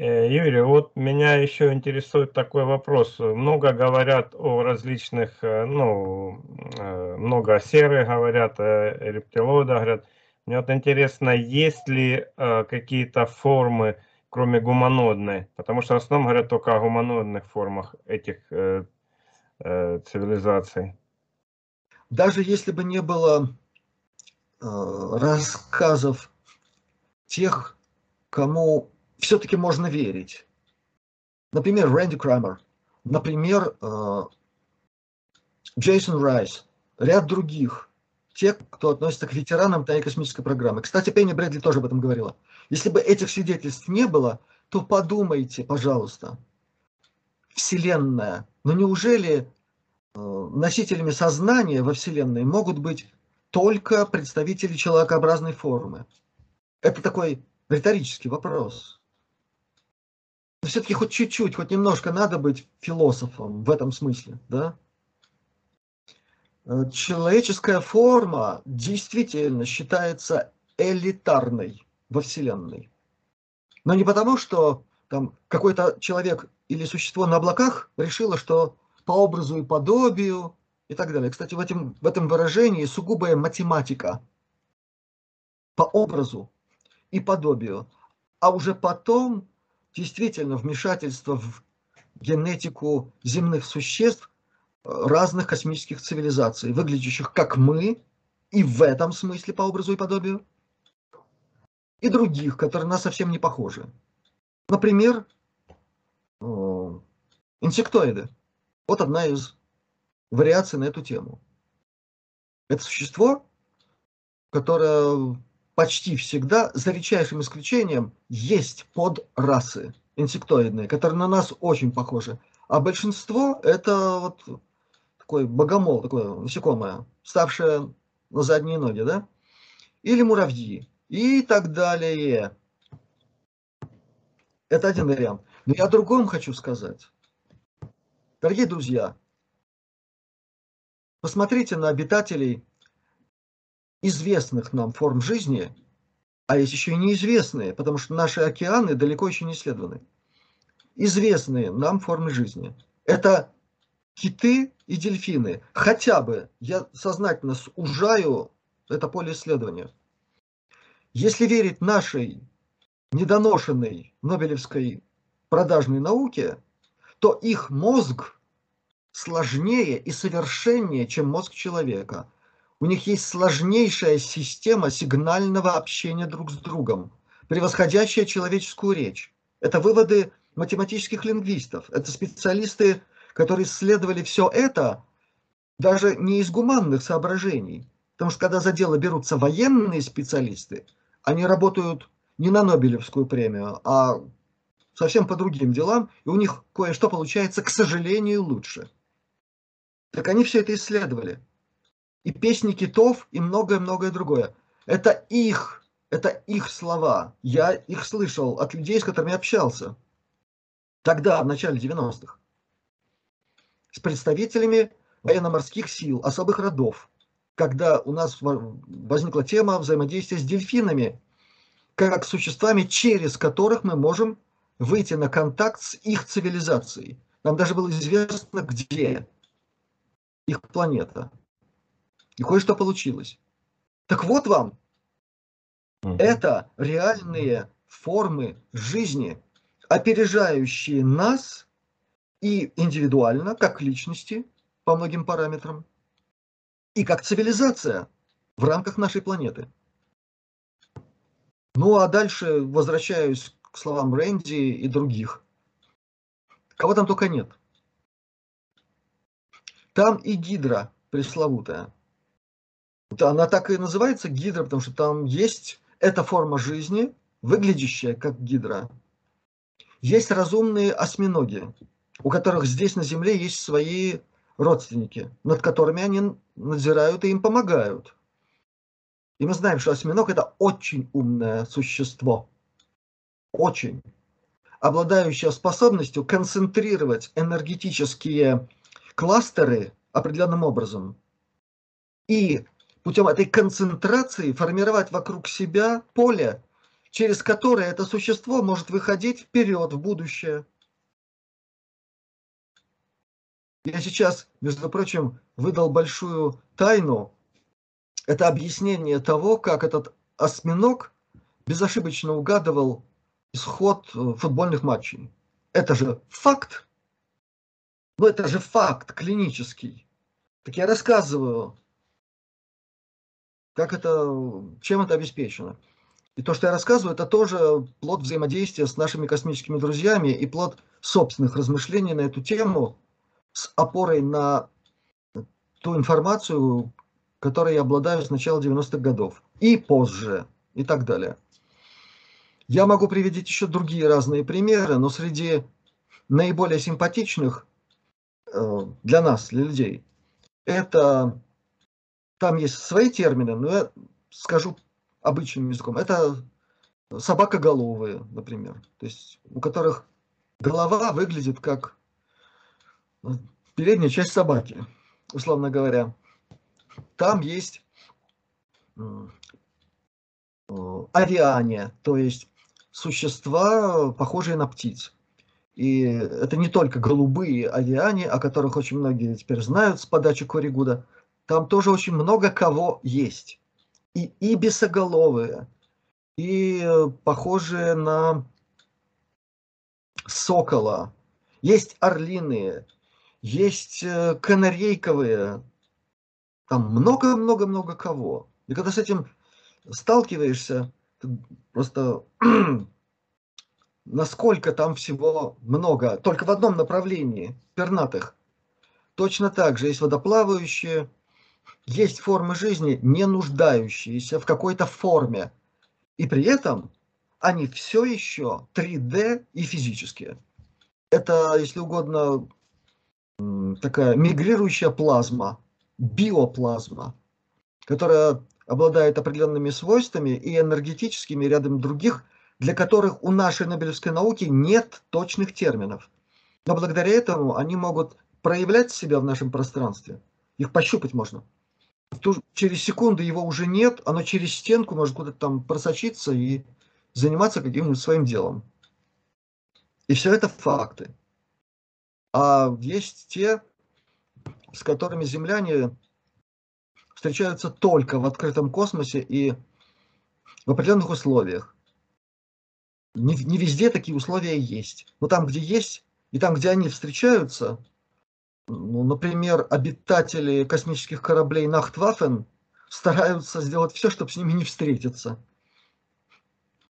Э, Юрий, вот меня еще интересует такой вопрос. Много говорят о различных, э, ну, э, много о серых говорят, рептилоидах говорят. Мне вот интересно, есть ли какие-то формы, кроме гуманоидной? Потому что в основном говорят только о гуманоидных формах этих цивилизаций. Даже если бы не было рассказов тех, кому все-таки можно верить. Например, Рэнди Крамер, например, э, Джейсон Райс, ряд других, те, кто относится к ветеранам тайной космической программы. Кстати, Пенни Брэдли тоже об этом говорила. Если бы этих свидетельств не было, то подумайте, пожалуйста, Вселенная. Но неужели э, носителями сознания во Вселенной могут быть только представители человекообразной формы? Это такой риторический вопрос все-таки хоть чуть-чуть, хоть немножко надо быть философом в этом смысле, да? Э, человеческая форма действительно считается элитарной во Вселенной. Но не потому, что там какой-то человек или существо на облаках решило, что по образу и подобию и так далее. Кстати, в этом, в этом выражении сугубая математика. По образу и подобию. А уже потом действительно вмешательство в генетику земных существ э, разных космических цивилизаций, выглядящих как мы, и в этом смысле по образу и подобию, и других, которые на нас совсем не похожи. Например, э, инсектоиды. Вот одна из вариаций на эту тему. Это существо, которое почти всегда, за редчайшим исключением, есть подрасы инсектоидные, которые на нас очень похожи. А большинство это вот такой богомол, такое насекомое, ставшее на задние ноги, да? Или муравьи, и так далее. Это один вариант. Но я о другом хочу сказать. Дорогие друзья, посмотрите на обитателей известных нам форм жизни, а есть еще и неизвестные, потому что наши океаны далеко еще не исследованы. Известные нам формы жизни. Это киты и дельфины. Хотя бы я сознательно сужаю это поле исследования. Если верить нашей недоношенной Нобелевской продажной науке, то их мозг сложнее и совершеннее, чем мозг человека – у них есть сложнейшая система сигнального общения друг с другом, превосходящая человеческую речь. Это выводы математических лингвистов. Это специалисты, которые исследовали все это даже не из гуманных соображений. Потому что когда за дело берутся военные специалисты, они работают не на Нобелевскую премию, а совсем по другим делам, и у них кое-что получается, к сожалению, лучше. Так они все это исследовали и песни китов, и многое-многое другое. Это их, это их слова. Я их слышал от людей, с которыми общался. Тогда, в начале 90-х. С представителями военно-морских сил, особых родов. Когда у нас возникла тема взаимодействия с дельфинами, как существами, через которых мы можем выйти на контакт с их цивилизацией. Нам даже было известно, где их планета. И кое-что получилось. Так вот вам, угу. это реальные формы жизни, опережающие нас и индивидуально, как личности по многим параметрам, и как цивилизация в рамках нашей планеты. Ну а дальше возвращаюсь к словам Рэнди и других. Кого там только нет. там и гидра пресловутая. Она так и называется гидра, потому что там есть эта форма жизни, выглядящая как гидра. Есть разумные осьминоги, у которых здесь на Земле есть свои родственники, над которыми они надзирают и им помогают. И мы знаем, что осьминог – это очень умное существо. Очень. Обладающее способностью концентрировать энергетические кластеры определенным образом. И путем этой концентрации формировать вокруг себя поле, через которое это существо может выходить вперед, в будущее. Я сейчас, между прочим, выдал большую тайну. Это объяснение того, как этот осьминог безошибочно угадывал исход э, футбольных матчей. Это же факт. Ну, это же факт клинический. Так я рассказываю, как это, чем это обеспечено. И то, что я рассказываю, это тоже плод взаимодействия с нашими космическими друзьями и плод собственных размышлений на эту тему – с опорой на ту информацию, которой я обладаю с начала 90-х годов и позже и так далее. Я могу приводить еще другие разные примеры, но среди наиболее симпатичных э, для нас, для людей, это там есть свои термины, но я скажу обычным языком. Это собакоголовые, например, то есть у которых голова выглядит как передняя часть собаки, условно говоря. Там есть ариане, то есть существа, похожие на птиц. И это не только голубые ариане, о которых очень многие теперь знают с подачи Коригуда. Там тоже очень много кого есть. И ибисоголовые, и похожие на сокола. Есть орлиные, есть э, канарейковые, там много-много-много кого. И когда с этим сталкиваешься, просто (clears throat) насколько там всего много, только в одном направлении, пернатых. Точно так же есть водоплавающие, есть формы жизни, не нуждающиеся в какой-то форме. И при этом они все еще 3D и физические. Это, если угодно, такая мигрирующая плазма, биоплазма, которая обладает определенными свойствами и энергетическими, рядом других, для которых у нашей Нобелевской науки нет точных терминов. Но благодаря этому они могут проявлять себя в нашем пространстве. Их пощупать можно. Через секунду его уже нет, оно через стенку может куда-то там просочиться и заниматься каким-нибудь своим делом. И все это факты. А есть те, с которыми земляне встречаются только в открытом космосе и в определенных условиях. Не, не везде такие условия есть. Но там, где есть, и там, где они встречаются, ну, например, обитатели космических кораблей Нахтваффен стараются сделать все, чтобы с ними не встретиться.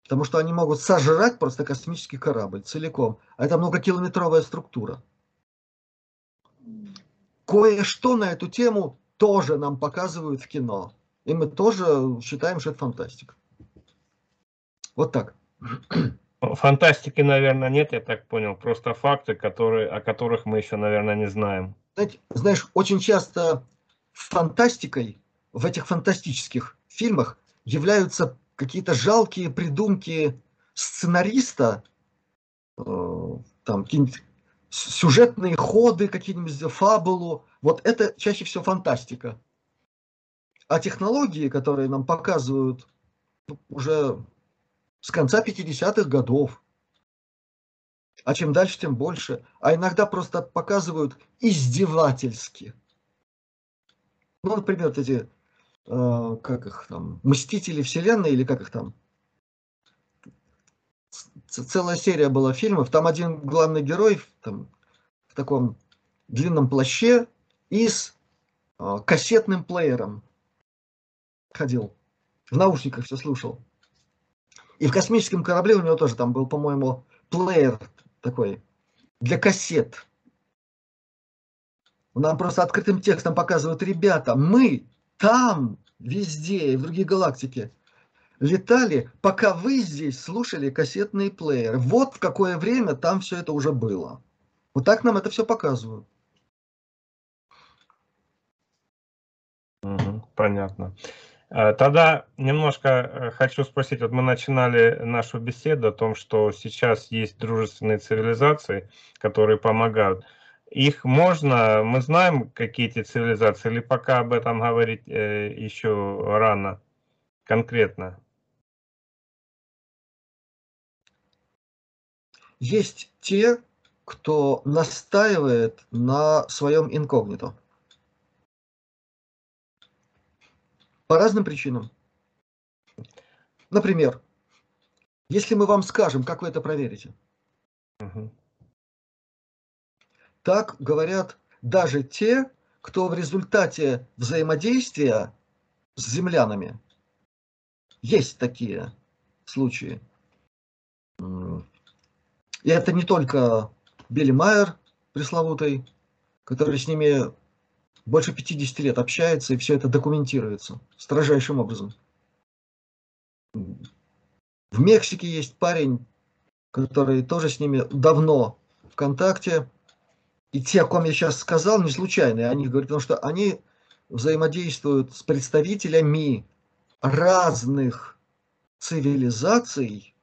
Потому что они могут сожрать просто космический корабль целиком. А это многокилометровая структура кое-что на эту тему тоже нам показывают в кино. И мы тоже считаем, что это фантастика. Вот так. Фантастики, наверное, нет, я так понял. Просто факты, которые, о которых мы еще, наверное, не знаем. Знаете, знаешь, очень часто фантастикой в этих фантастических фильмах являются какие-то жалкие придумки сценариста, э, там какие-нибудь сюжетные ходы, какие-нибудь фабулу. Вот это чаще всего фантастика. А технологии, которые нам показывают уже с конца 50-х годов, а чем дальше, тем больше, а иногда просто показывают издевательски. Ну, например, вот эти, э, как их там, Мстители Вселенной или как их там, целая серия была фильмов, там один главный герой там, в таком длинном плаще и с э, кассетным плеером ходил, в наушниках все слушал. И в космическом корабле у него тоже там был, по-моему, плеер такой для кассет. Нам просто открытым текстом показывают, ребята, мы там, везде, в другие галактики, летали, пока вы здесь слушали кассетные плееры. Вот в какое время там все это уже было. Вот так нам это все показывают. Понятно. А, тогда немножко э, хочу спросить, вот мы начинали нашу беседу о том, что сейчас есть дружественные цивилизации, которые помогают. Их можно, мы знаем, какие эти цивилизации, или пока об этом говорить э, еще рано, конкретно? Есть те, кто настаивает на своем инкогнито. По разным причинам. Например, если мы вам скажем, как вы это проверите. Угу. Так говорят даже те, кто в результате взаимодействия с землянами. Есть такие случаи. И это не только Билли Майер пресловутый, который с ними больше 50 лет общается, и все это документируется строжайшим образом. В Мексике есть парень, который тоже с ними давно в контакте. И те, о ком я сейчас сказал, не случайные. Они говорят, потому что они взаимодействуют с представителями разных цивилизаций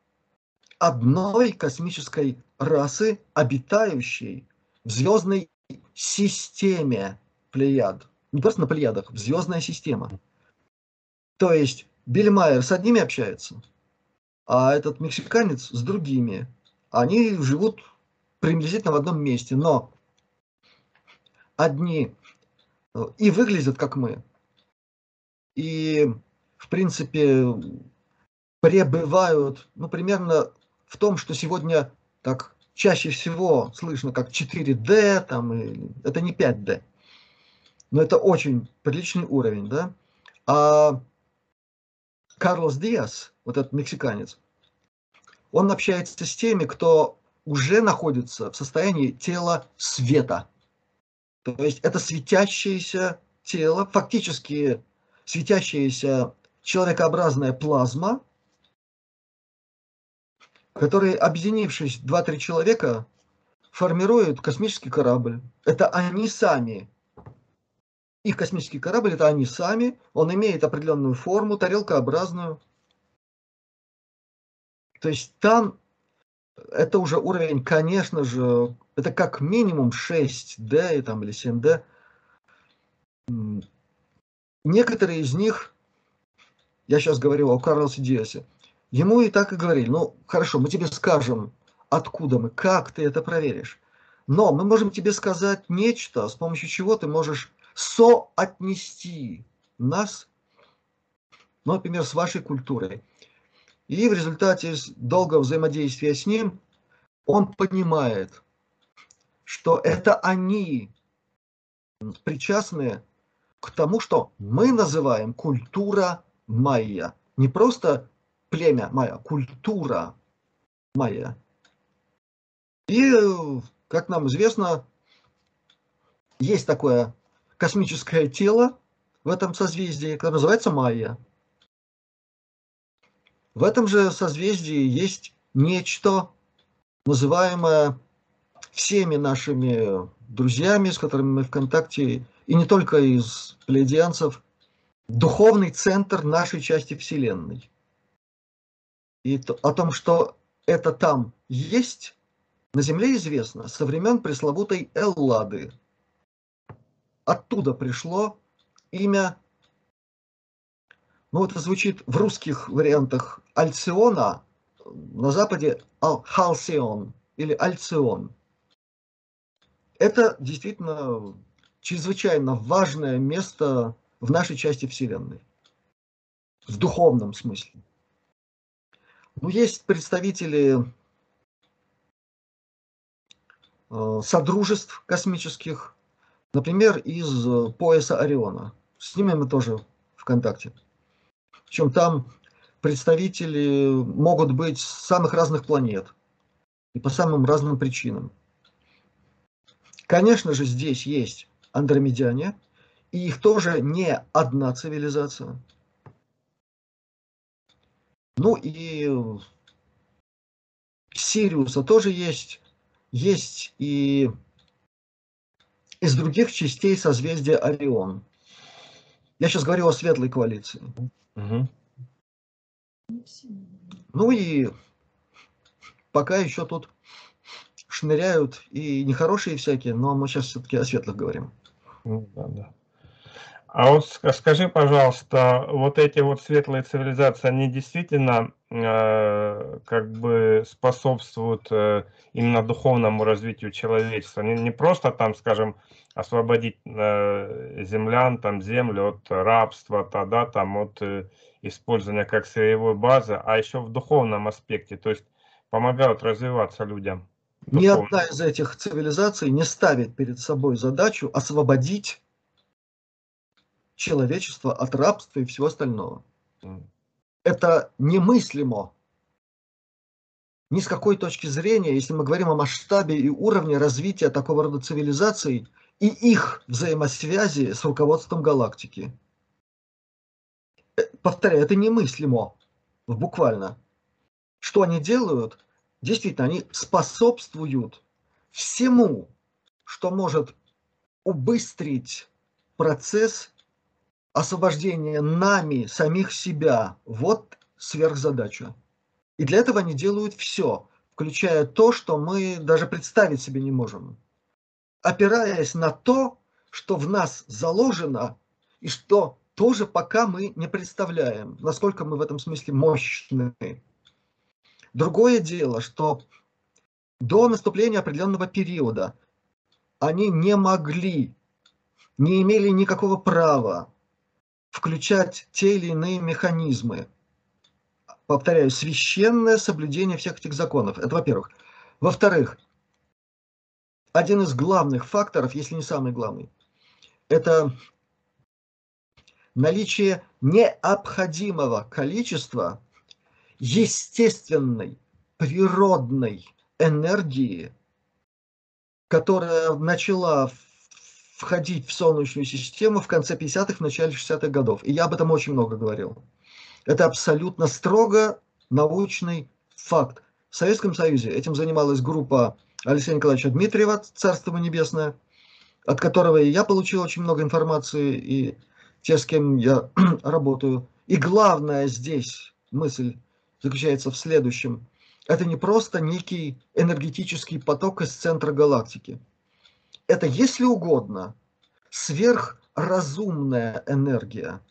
одной космической расы, обитающей в звездной системе Плеяд. Не просто на Плеядах, звездная система. То есть Бельмайер с одними общается, а этот мексиканец с другими. Они живут приблизительно в одном месте, но одни э, и выглядят как мы, и в принципе пребывают, ну, примерно в том, что сегодня так чаще всего слышно как 4D, там, и, это не 5D но это очень приличный уровень, да. А Карлос Диас, вот этот мексиканец, он общается с теми, кто уже находится в состоянии тела света. То есть это светящееся тело, фактически светящаяся человекообразная плазма, которые, объединившись 2-3 человека, формируют космический корабль. Это они сами их космический корабль это они сами, он имеет определенную форму, тарелкообразную. То есть там это уже уровень, конечно же, это как минимум 6D там, или 7D. Некоторые из них, я сейчас говорю о Карлосе Диасе, ему и так и говорили, ну хорошо, мы тебе скажем, откуда мы, как ты это проверишь. Но мы можем тебе сказать нечто, с помощью чего ты можешь соотнести нас, ну, например, с вашей культурой. И в результате долгого взаимодействия с ним он понимает, что это они причастны к тому, что мы называем культура майя. Не просто племя майя, культура майя. И, как нам известно, есть такое космическое тело в этом созвездии, которое называется Майя. В этом же созвездии есть нечто, называемое всеми нашими друзьями, с которыми мы в контакте, и не только из плеядианцев, духовный центр нашей части Вселенной. И то, о том, что это там есть, на Земле известно со времен пресловутой Эллады – оттуда пришло имя, ну это звучит в русских вариантах Альциона, на Западе Халсион или Альцион. Это действительно чрезвычайно важное место в нашей части Вселенной, в духовном смысле. Ну, есть представители э, содружеств космических, Например, из э, пояса Ориона. С ними мы тоже в контакте. Причем там представители могут быть с самых разных планет и по самым разным причинам. Конечно же, здесь есть андромедяне, и их тоже не одна цивилизация. Ну и Сириуса тоже есть, есть и из других частей созвездия Орион. Я сейчас говорю о светлой коалиции. Угу. Ну и пока еще тут шныряют и нехорошие всякие, но мы сейчас все-таки о светлых говорим. Ну да, да. А вот скажи, пожалуйста, вот эти вот светлые цивилизации, они действительно э, как бы способствуют э, именно духовному развитию человечества? Не, не просто там, скажем, освободить э, землян, там землю от рабства, тогда там от э, использования как сырьевой базы, а еще в духовном аспекте, то есть помогают развиваться людям. Духовно. Ни одна из этих цивилизаций не ставит перед собой задачу освободить человечества от рабства и всего остального. Это немыслимо. Ни с какой точки зрения, если мы говорим о масштабе и уровне развития такого рода цивилизаций и их взаимосвязи с руководством галактики. Э, повторяю, это немыслимо, буквально. Что они делают? Действительно, они способствуют всему, что может убыстрить процесс освобождение нами самих себя. Вот сверхзадача. И для этого они делают все, включая то, что мы даже представить себе не можем. Опираясь на то, что в нас заложено, и что тоже пока мы не представляем, насколько мы в этом смысле мощны. Другое дело, что до наступления определенного периода они не могли, не имели никакого права включать те или иные механизмы. Повторяю, священное соблюдение всех этих законов. Это во-первых. Во-вторых, один из главных факторов, если не самый главный, это наличие необходимого количества естественной, природной энергии, которая начала входить в Солнечную систему в конце 50-х, в начале 60-х годов. И я об этом очень много говорил. Это абсолютно строго научный факт. В Советском Союзе этим занималась группа Алексея Николаевича Дмитриева, Царство небесное, от которого и я получил очень много информации, и те, с кем я (clears throat) работаю. И главная здесь мысль заключается в следующем. Это не просто некий энергетический поток из центра галактики – это, если угодно, сверхразумная энергия.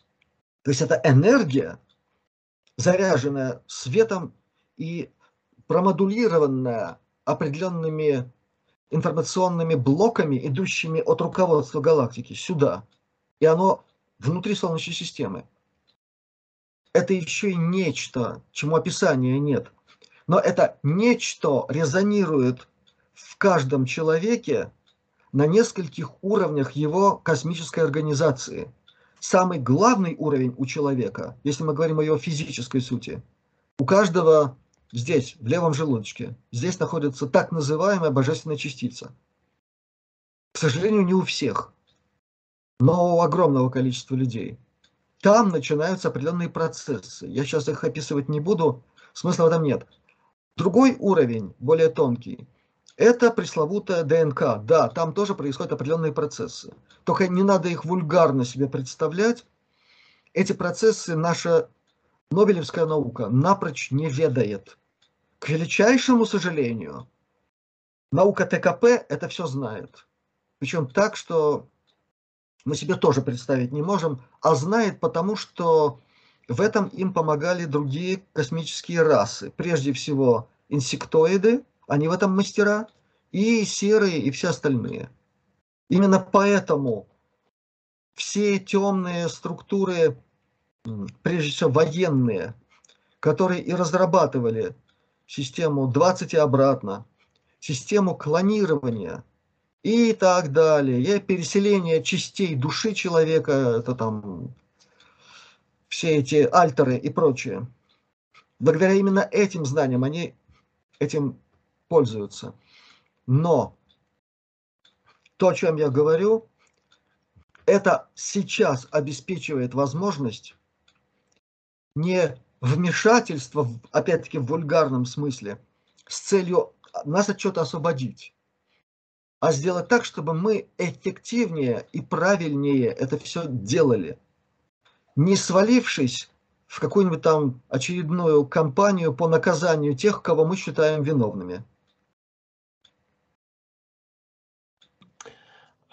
То есть это энергия, заряженная светом и промодулированная определенными информационными блоками, идущими от руководства галактики сюда. И оно внутри Солнечной системы. Это еще и нечто, чему описания нет. Но это нечто резонирует в каждом человеке на нескольких уровнях его космической организации. Самый главный уровень у человека, если мы говорим о его физической сути, у каждого здесь, в левом желудочке, здесь находится так называемая божественная частица. К сожалению, не у всех, но у огромного количества людей. Там начинаются определенные процессы. Я сейчас их описывать не буду, смысла в этом нет. Другой уровень, более тонкий, это пресловутая ДНК. Да, там тоже происходят определенные процессы. Только не надо их вульгарно себе представлять. Эти процессы наша Нобелевская наука напрочь не ведает. К величайшему сожалению, наука ТКП это все знает. Причем так, что мы себе тоже представить не можем, а знает потому, что в этом им помогали другие космические расы. Прежде всего инсектоиды, они в этом мастера, и серые, и все остальные. Именно поэтому все темные структуры, прежде всего военные, которые и разрабатывали систему 20 и обратно, систему клонирования и так далее, и переселение частей души человека, это там все эти альтеры и прочее. Благодаря именно этим знаниям они этим пользуются. Но то, о чем я говорю, это сейчас обеспечивает возможность не вмешательства, опять-таки в вульгарном смысле, с целью нас от чего-то освободить, а сделать так, чтобы мы эффективнее и правильнее это все делали, не свалившись в какую-нибудь там очередную кампанию по наказанию тех, кого мы считаем виновными.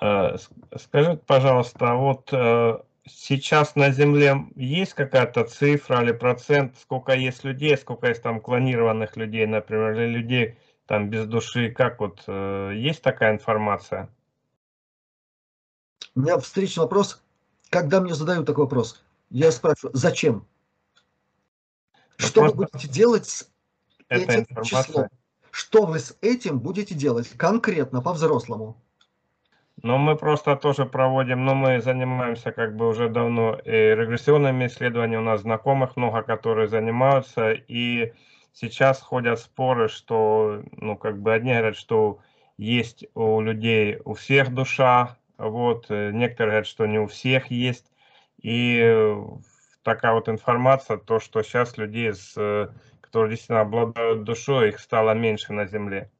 Скажите, пожалуйста, а вот э, сейчас на Земле есть какая-то цифра или процент, сколько есть людей, сколько есть там клонированных людей, например, или людей там без души, как вот, э, есть такая информация? У меня встречный вопрос, когда мне задают такой вопрос, я спрашиваю, зачем? Ну, что вы будете делать с этим числом? Что вы с этим будете делать конкретно, по-взрослому? Ну, мы просто тоже проводим, но мы занимаемся как бы уже давно и регрессионными исследованиями, у нас знакомых много, которые занимаются, и сейчас ходят споры, что, ну, как бы одни говорят, что есть у людей, у всех душа, вот, э, некоторые говорят, что не у всех есть, и такая вот информация, то, что сейчас людей, с, э, которые действительно обладают душой, их стало меньше на Земле.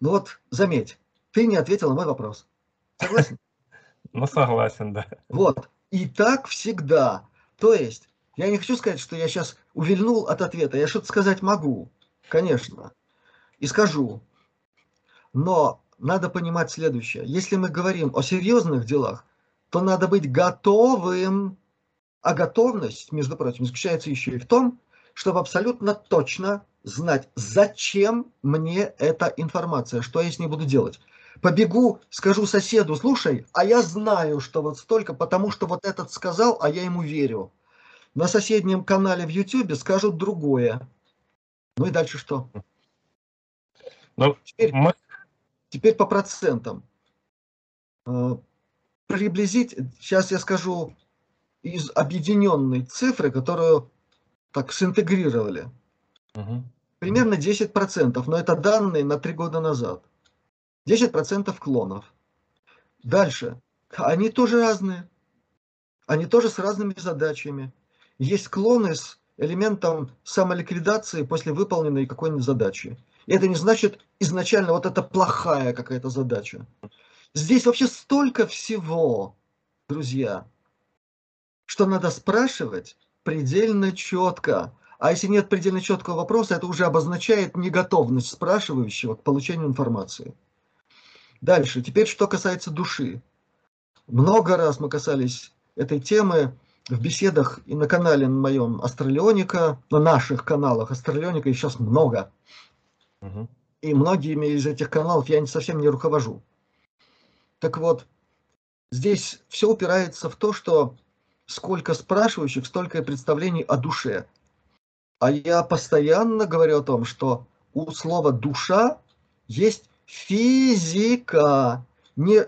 Ну вот, заметь, ты не ответил на мой вопрос. Согласен? (laughs) Ну, согласен, да. Вот. И так всегда. То есть, я не хочу сказать, что я сейчас увильнул от ответа. Я что-то сказать могу, конечно. И скажу. Но надо понимать следующее. Если мы говорим о серьезных делах, то надо быть готовым. А готовность, между прочим, заключается еще и в том, чтобы абсолютно точно знать, зачем мне эта информация, что я с ней буду делать побегу, скажу соседу, слушай, а я знаю, что вот столько, потому что вот этот сказал, а я ему верю. На соседнем канале в YouTube скажут другое. Ну и дальше что? Ну, теперь, мы... теперь по процентам. Э, приблизить, сейчас я скажу из объединенной цифры, которую так синтегрировали. Угу. Примерно 10%, но это данные на три года назад. 10% клонов. Дальше. Они тоже разные. Они тоже с разными задачами. Есть клоны с элементом самоликвидации после выполненной какой-нибудь задачи. И это не значит изначально вот это плохая какая-то задача. Здесь вообще столько всего, друзья, что надо спрашивать предельно четко. А если нет предельно четкого вопроса, это уже обозначает неготовность спрашивающего к получению информации. Дальше, теперь что касается души. Много раз мы касались этой темы в беседах и на канале на моем Астралионика, на наших каналах Астралионика и сейчас много. Угу. И многими из этих каналов я совсем не руковожу. Так вот, здесь все упирается в то, что сколько спрашивающих, столько и представлений о душе. А я постоянно говорю о том, что у слова «душа» есть физика, не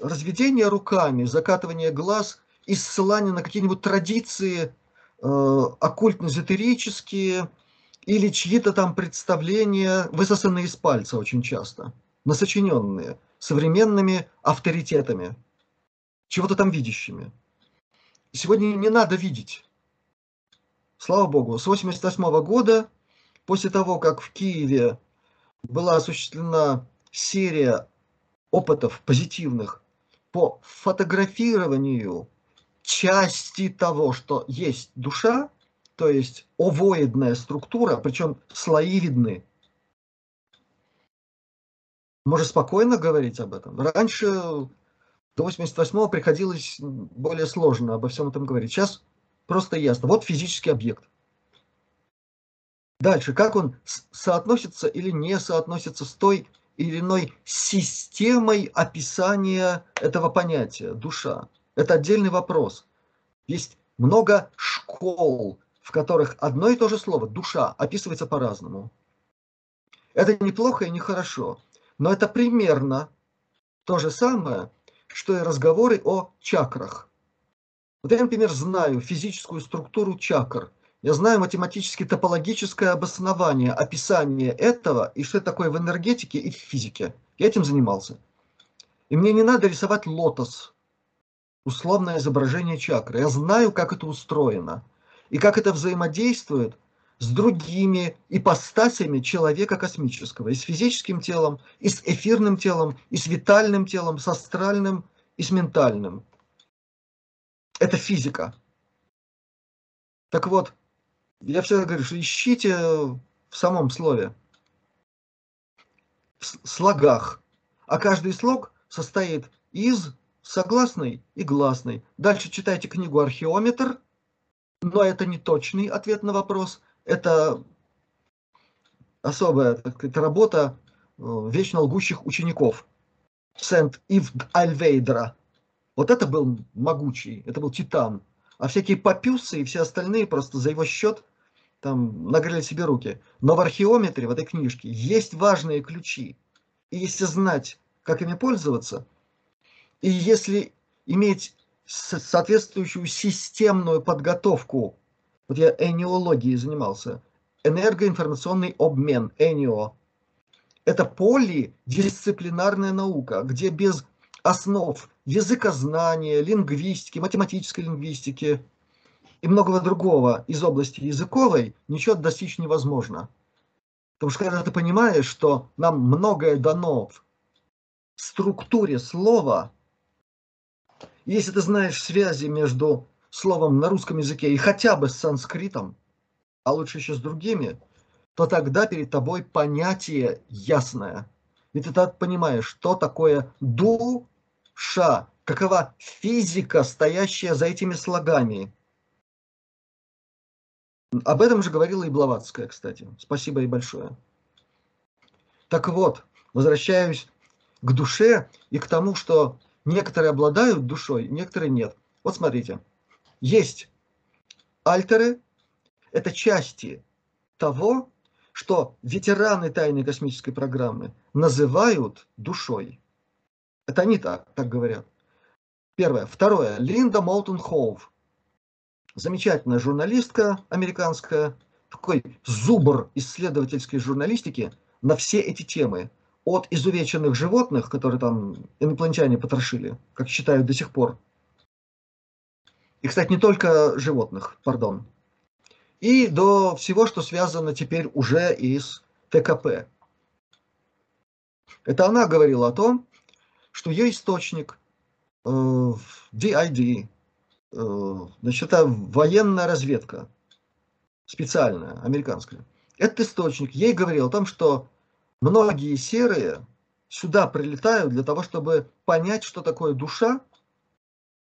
разведение руками, закатывание глаз и ссылание на какие-нибудь традиции э, оккультно-эзотерические или чьи-то там представления, высосанные из пальца очень часто, насочиненные современными авторитетами, чего-то там видящими. Сегодня не надо видеть. Слава Богу, с 88 года, после того, как в Киеве была осуществлена серия опытов позитивных по фотографированию части того, что есть душа, то есть овоидная структура, причем слои видны. Можно спокойно говорить об этом. Раньше, до 88-го, приходилось более сложно обо всем этом говорить. Сейчас просто ясно. Вот физический объект. Дальше, как он соотносится или не соотносится с той или иной системой описания этого понятия душа. Это отдельный вопрос. Есть много школ, в которых одно и то же слово душа описывается по-разному. Это неплохо и нехорошо, но это примерно то же самое, что и разговоры о чакрах. Вот я, например, знаю физическую структуру чакр – я знаю математически топологическое обоснование, описание этого и что это такое в энергетике и в физике. Я этим занимался. И мне не надо рисовать лотос условное изображение чакры. Я знаю, как это устроено и как это взаимодействует с другими ипостасями человека космического, и с физическим телом, и с эфирным телом, и с витальным телом, с астральным, и с ментальным. Это физика. Так вот, я всегда говорю, что ищите в самом слове, в слогах. А каждый слог состоит из согласной и гласной. Дальше читайте книгу «Археометр», но это не точный ответ на вопрос. Это особая так сказать, работа э, вечно лгущих учеников. Сент-Ив Альвейдра. Вот это был могучий, это был титан. А всякие папюсы и все остальные просто за его счет там нагрели себе руки. Но в археометре, в этой книжке, есть важные ключи. И если знать, как ими пользоваться, и если иметь соответствующую системную подготовку, вот я эниологией занимался, энергоинформационный обмен, энио, это полидисциплинарная наука, где без основ языкознания, лингвистики, математической лингвистики и многого другого из области языковой ничего достичь невозможно. Потому что когда ты понимаешь, что нам многое дано в структуре слова, если ты знаешь связи между словом на русском языке и хотя бы с санскритом, а лучше еще с другими, то тогда перед тобой понятие ясное. И ты так понимаешь, что такое душа, какова физика, стоящая за этими слогами. Об этом же говорила и Блаватская, кстати. Спасибо ей большое. Так вот, возвращаюсь к душе и к тому, что некоторые обладают душой, некоторые нет. Вот смотрите, есть альтеры, это части того, что ветераны тайной космической программы называют душой. Это они так, так говорят. Первое. Второе. Линда Молтон Хоув. Замечательная журналистка американская, такой зубр исследовательской журналистики на все эти темы от изувеченных животных, которые там инопланетяне потрошили, как считают до сих пор. И, кстати, не только животных, пардон. И до всего, что связано теперь уже и с ТКП. Это она говорила о том, что ее источник э, DID, э, значит, это военная разведка, специальная, американская. Этот источник ей говорил о том, что многие серые сюда прилетают для того, чтобы понять, что такое душа,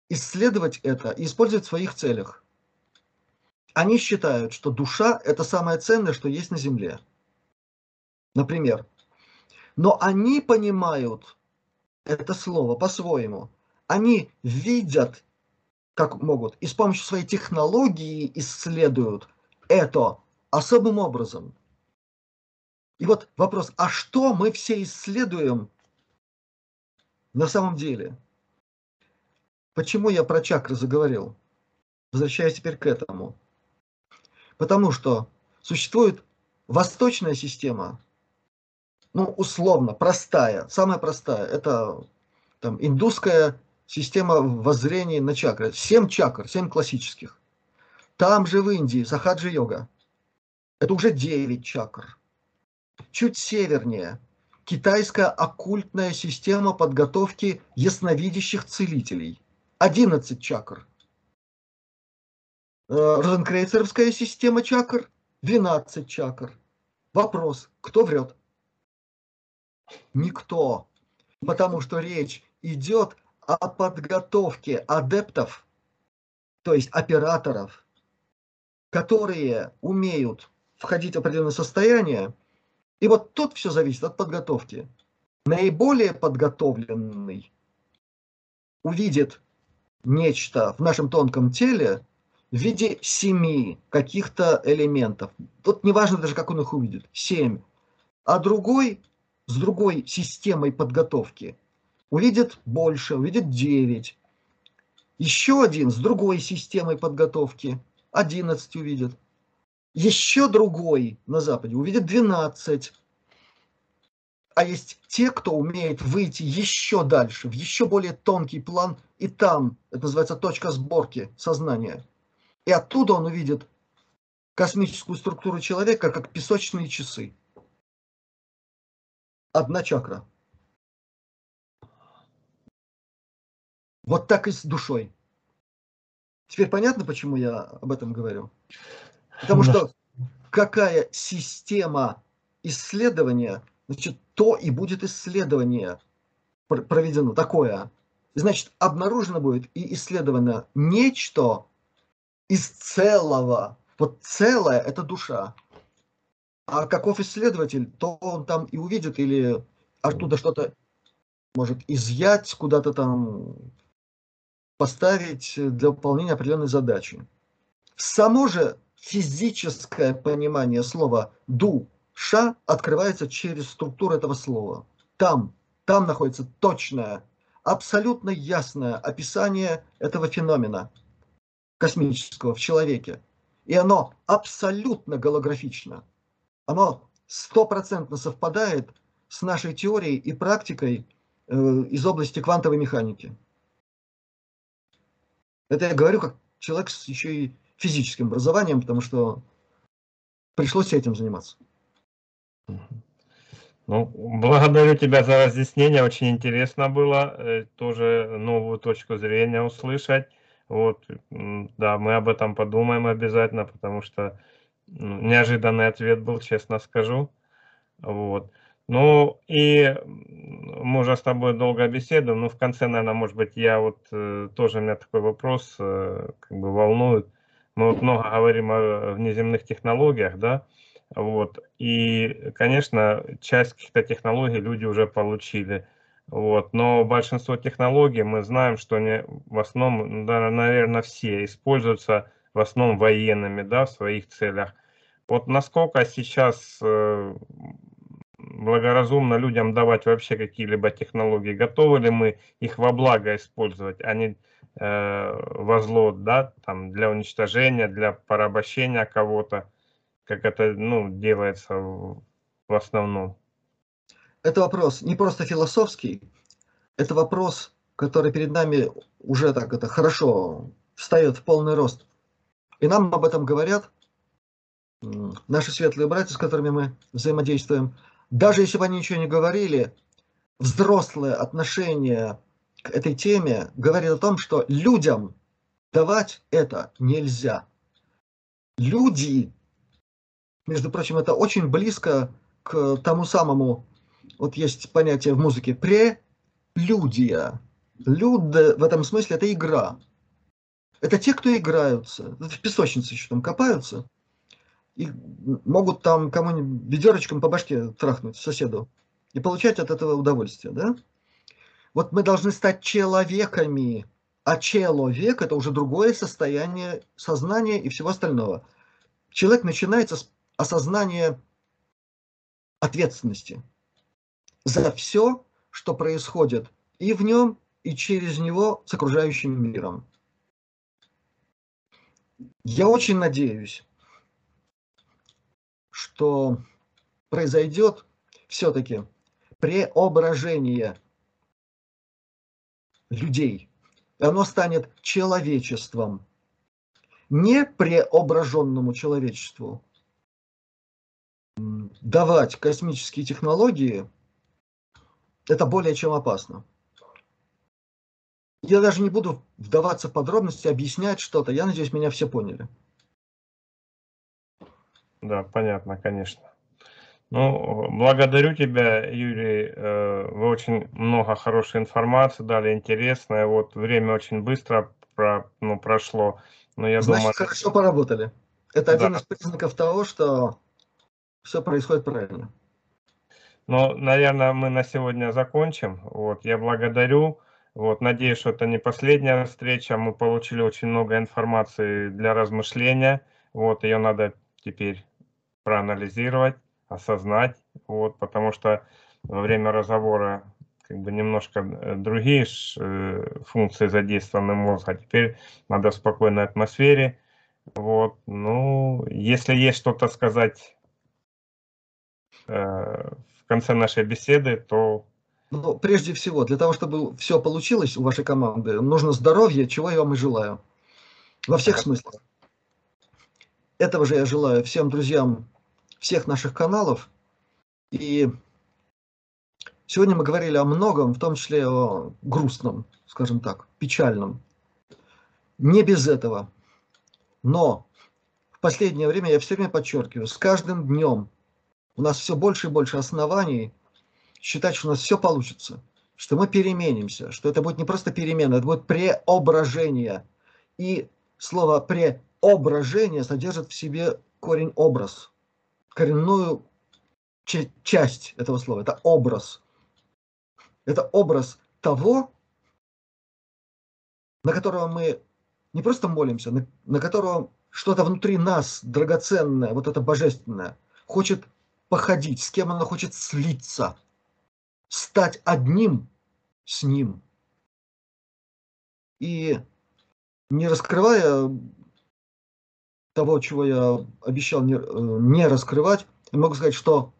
исследовать это и использовать в своих целях. Они считают, что душа – это самое ценное, что есть на Земле. Например. Но они понимают это слово по-своему. Они видят, как могут, и с помощью своей технологии исследуют это особым образом. И вот вопрос, а что мы все исследуем на самом деле? Почему я про чакры заговорил? Возвращаясь теперь к этому. Потому что существует восточная система, ну, условно, простая, самая простая, это там индусская система воззрения на чакры. Семь чакр, семь классических. Там же в Индии сахаджи-йога. Это уже девять чакр. Чуть севернее китайская оккультная система подготовки ясновидящих целителей. 11 чакр. Э, розенкрейцеровская система чакр 12 чакр. Вопрос, кто врет? Никто. Потому что речь идет о подготовке адептов, то есть операторов, которые умеют входить в определенное состояние и вот тут все зависит от подготовки. Наиболее подготовленный увидит нечто в нашем тонком теле в виде семи каких-то элементов. Тут не важно даже, как он их увидит. Семь. А другой с другой системой подготовки увидит больше, увидит девять. Еще один с другой системой подготовки 11 увидит. Еще другой на Западе увидит 12. А есть те, кто умеет выйти еще дальше, в еще более тонкий план и там, это называется точка сборки сознания. И оттуда он увидит космическую структуру человека, как песочные часы. Одна чакра. Вот так и с душой. Теперь понятно, почему я об этом говорю? Потому что какая система исследования, значит, то и будет исследование проведено такое. Значит, обнаружено будет и исследовано нечто из целого. Вот целое – это душа. А каков исследователь, то он там и увидит или оттуда что-то может изъять, куда-то там поставить для выполнения определенной задачи. Само же физическое понимание слова «душа» открывается через структуру этого слова. Там, там находится точное, абсолютно ясное описание этого феномена космического в человеке. И оно абсолютно голографично. Оно стопроцентно совпадает с нашей теорией и практикой э, из области квантовой механики. Это я говорю как человек с еще и физическим образованием, потому что пришлось этим заниматься. Ну, благодарю тебя за разъяснение, очень интересно было э, тоже новую точку зрения услышать. Вот, да, мы об этом подумаем обязательно, потому что неожиданный ответ был, честно скажу. Вот. Ну и мы уже с тобой долго беседуем, но в конце, наверное, может быть, я вот э, тоже, у меня такой вопрос э, как бы волнует. Мы вот много говорим о внеземных технологиях, да, вот, и, конечно, часть каких-то технологий люди уже получили, вот, но большинство технологий мы знаем, что они в основном, наверное, все используются в основном военными, да, в своих целях. Вот насколько сейчас э, благоразумно людям давать вообще какие-либо технологии? Готовы ли мы их во благо использовать, а не э, во зло, да, там, для уничтожения, для порабощения кого-то, как это, ну, делается в, в основном? Это вопрос не просто философский, это вопрос, который перед нами уже так это хорошо встает в полный рост. И нам об этом говорят наши светлые братья, с которыми мы взаимодействуем – даже если бы они ничего не говорили, взрослое отношение к этой теме говорит о том, что людям давать это нельзя. Люди, между прочим, это очень близко к тому самому, вот есть понятие в музыке прелюдия. Люд в этом смысле это игра. Это те, кто играются, в песочнице еще там копаются – и могут там кому-нибудь ведерочком по башке трахнуть соседу и получать от этого удовольствие, да? Вот мы должны стать человеками, а человек – это уже другое состояние сознания и всего остального. Человек начинается с осознания ответственности за все, что происходит и в нем, и через него с окружающим миром. Я очень надеюсь, что произойдет все-таки преображение людей. Оно станет человечеством. Не преображенному человечеству давать космические технологии, это более чем опасно. Я даже не буду вдаваться в подробности, объяснять что-то. Я надеюсь, меня все поняли. Да, понятно, конечно. Ну, благодарю тебя, Юрий. Э, вы очень много хорошей информации дали, интересная. Вот время очень быстро про, ну, прошло. Но я Значит, думаю... хорошо поработали. Это один да. из признаков того, что все происходит правильно. Ну, наверное, мы на сегодня закончим. Вот, я благодарю. Вот, надеюсь, что это не последняя встреча. Мы получили очень много информации для размышления. Вот, ее надо теперь проанализировать, осознать, вот, потому что во время разговора как бы немножко э, другие э, функции задействованы мозга. Теперь надо в спокойной атмосфере. Вот, ну, если есть что-то сказать э, в конце нашей беседы, то Ну, прежде всего, для того, чтобы все получилось у вашей команды, нужно здоровье, чего я вам и желаю. Во всех смыслах. Этого же я желаю всем друзьям всех наших каналов. И сегодня мы говорили о многом, в том числе о грустном, скажем так, печальном. Не без этого. Но в последнее время, я все время подчеркиваю, с каждым днем у нас все больше и больше оснований считать, что у нас все получится, что мы переменимся, что это будет не просто перемена, это будет преображение. И слово преображение содержит в себе корень образ, коренную часть этого слова, это образ. Это образ того, на которого мы не просто молимся, на, на которого что-то внутри нас драгоценное, вот это божественное, хочет походить, с кем оно хочет слиться, стать одним с ним. И не раскрывая того, чего я обещал не, э, не раскрывать, я могу сказать, что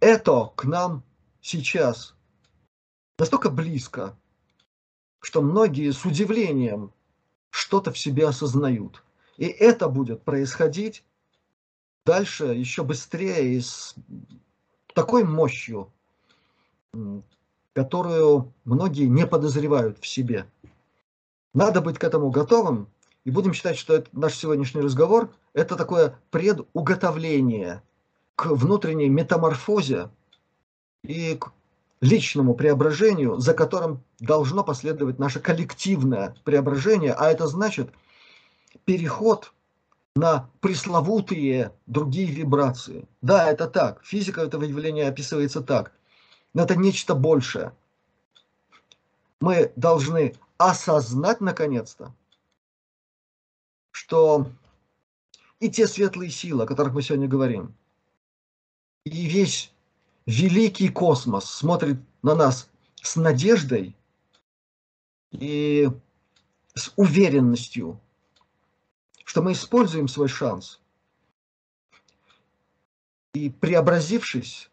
это к нам сейчас настолько близко, что многие с удивлением что-то в себе осознают. И это будет происходить дальше еще быстрее и с такой мощью, которую многие не подозревают в себе. Надо быть к этому готовым, и будем считать, что это, наш сегодняшний разговор – это такое предуготовление к внутренней метаморфозе и к личному преображению, за которым должно последовать наше коллективное преображение, а это значит переход на пресловутые другие вибрации. Да, это так. Физика этого явления описывается так. Но это нечто большее. Мы должны осознать наконец-то, что и те светлые силы, о которых мы сегодня говорим, и весь великий космос смотрит на нас с надеждой и с уверенностью, что мы используем свой шанс. И преобразившись,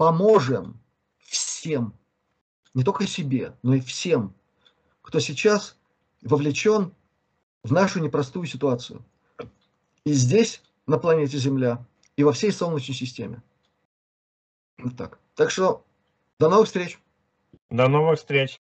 поможем всем, не только себе, но и всем, кто сейчас вовлечен в нашу непростую ситуацию. И здесь, на планете Земля, и во всей Солнечной системе. Вот так. Так что до новых встреч. До новых встреч.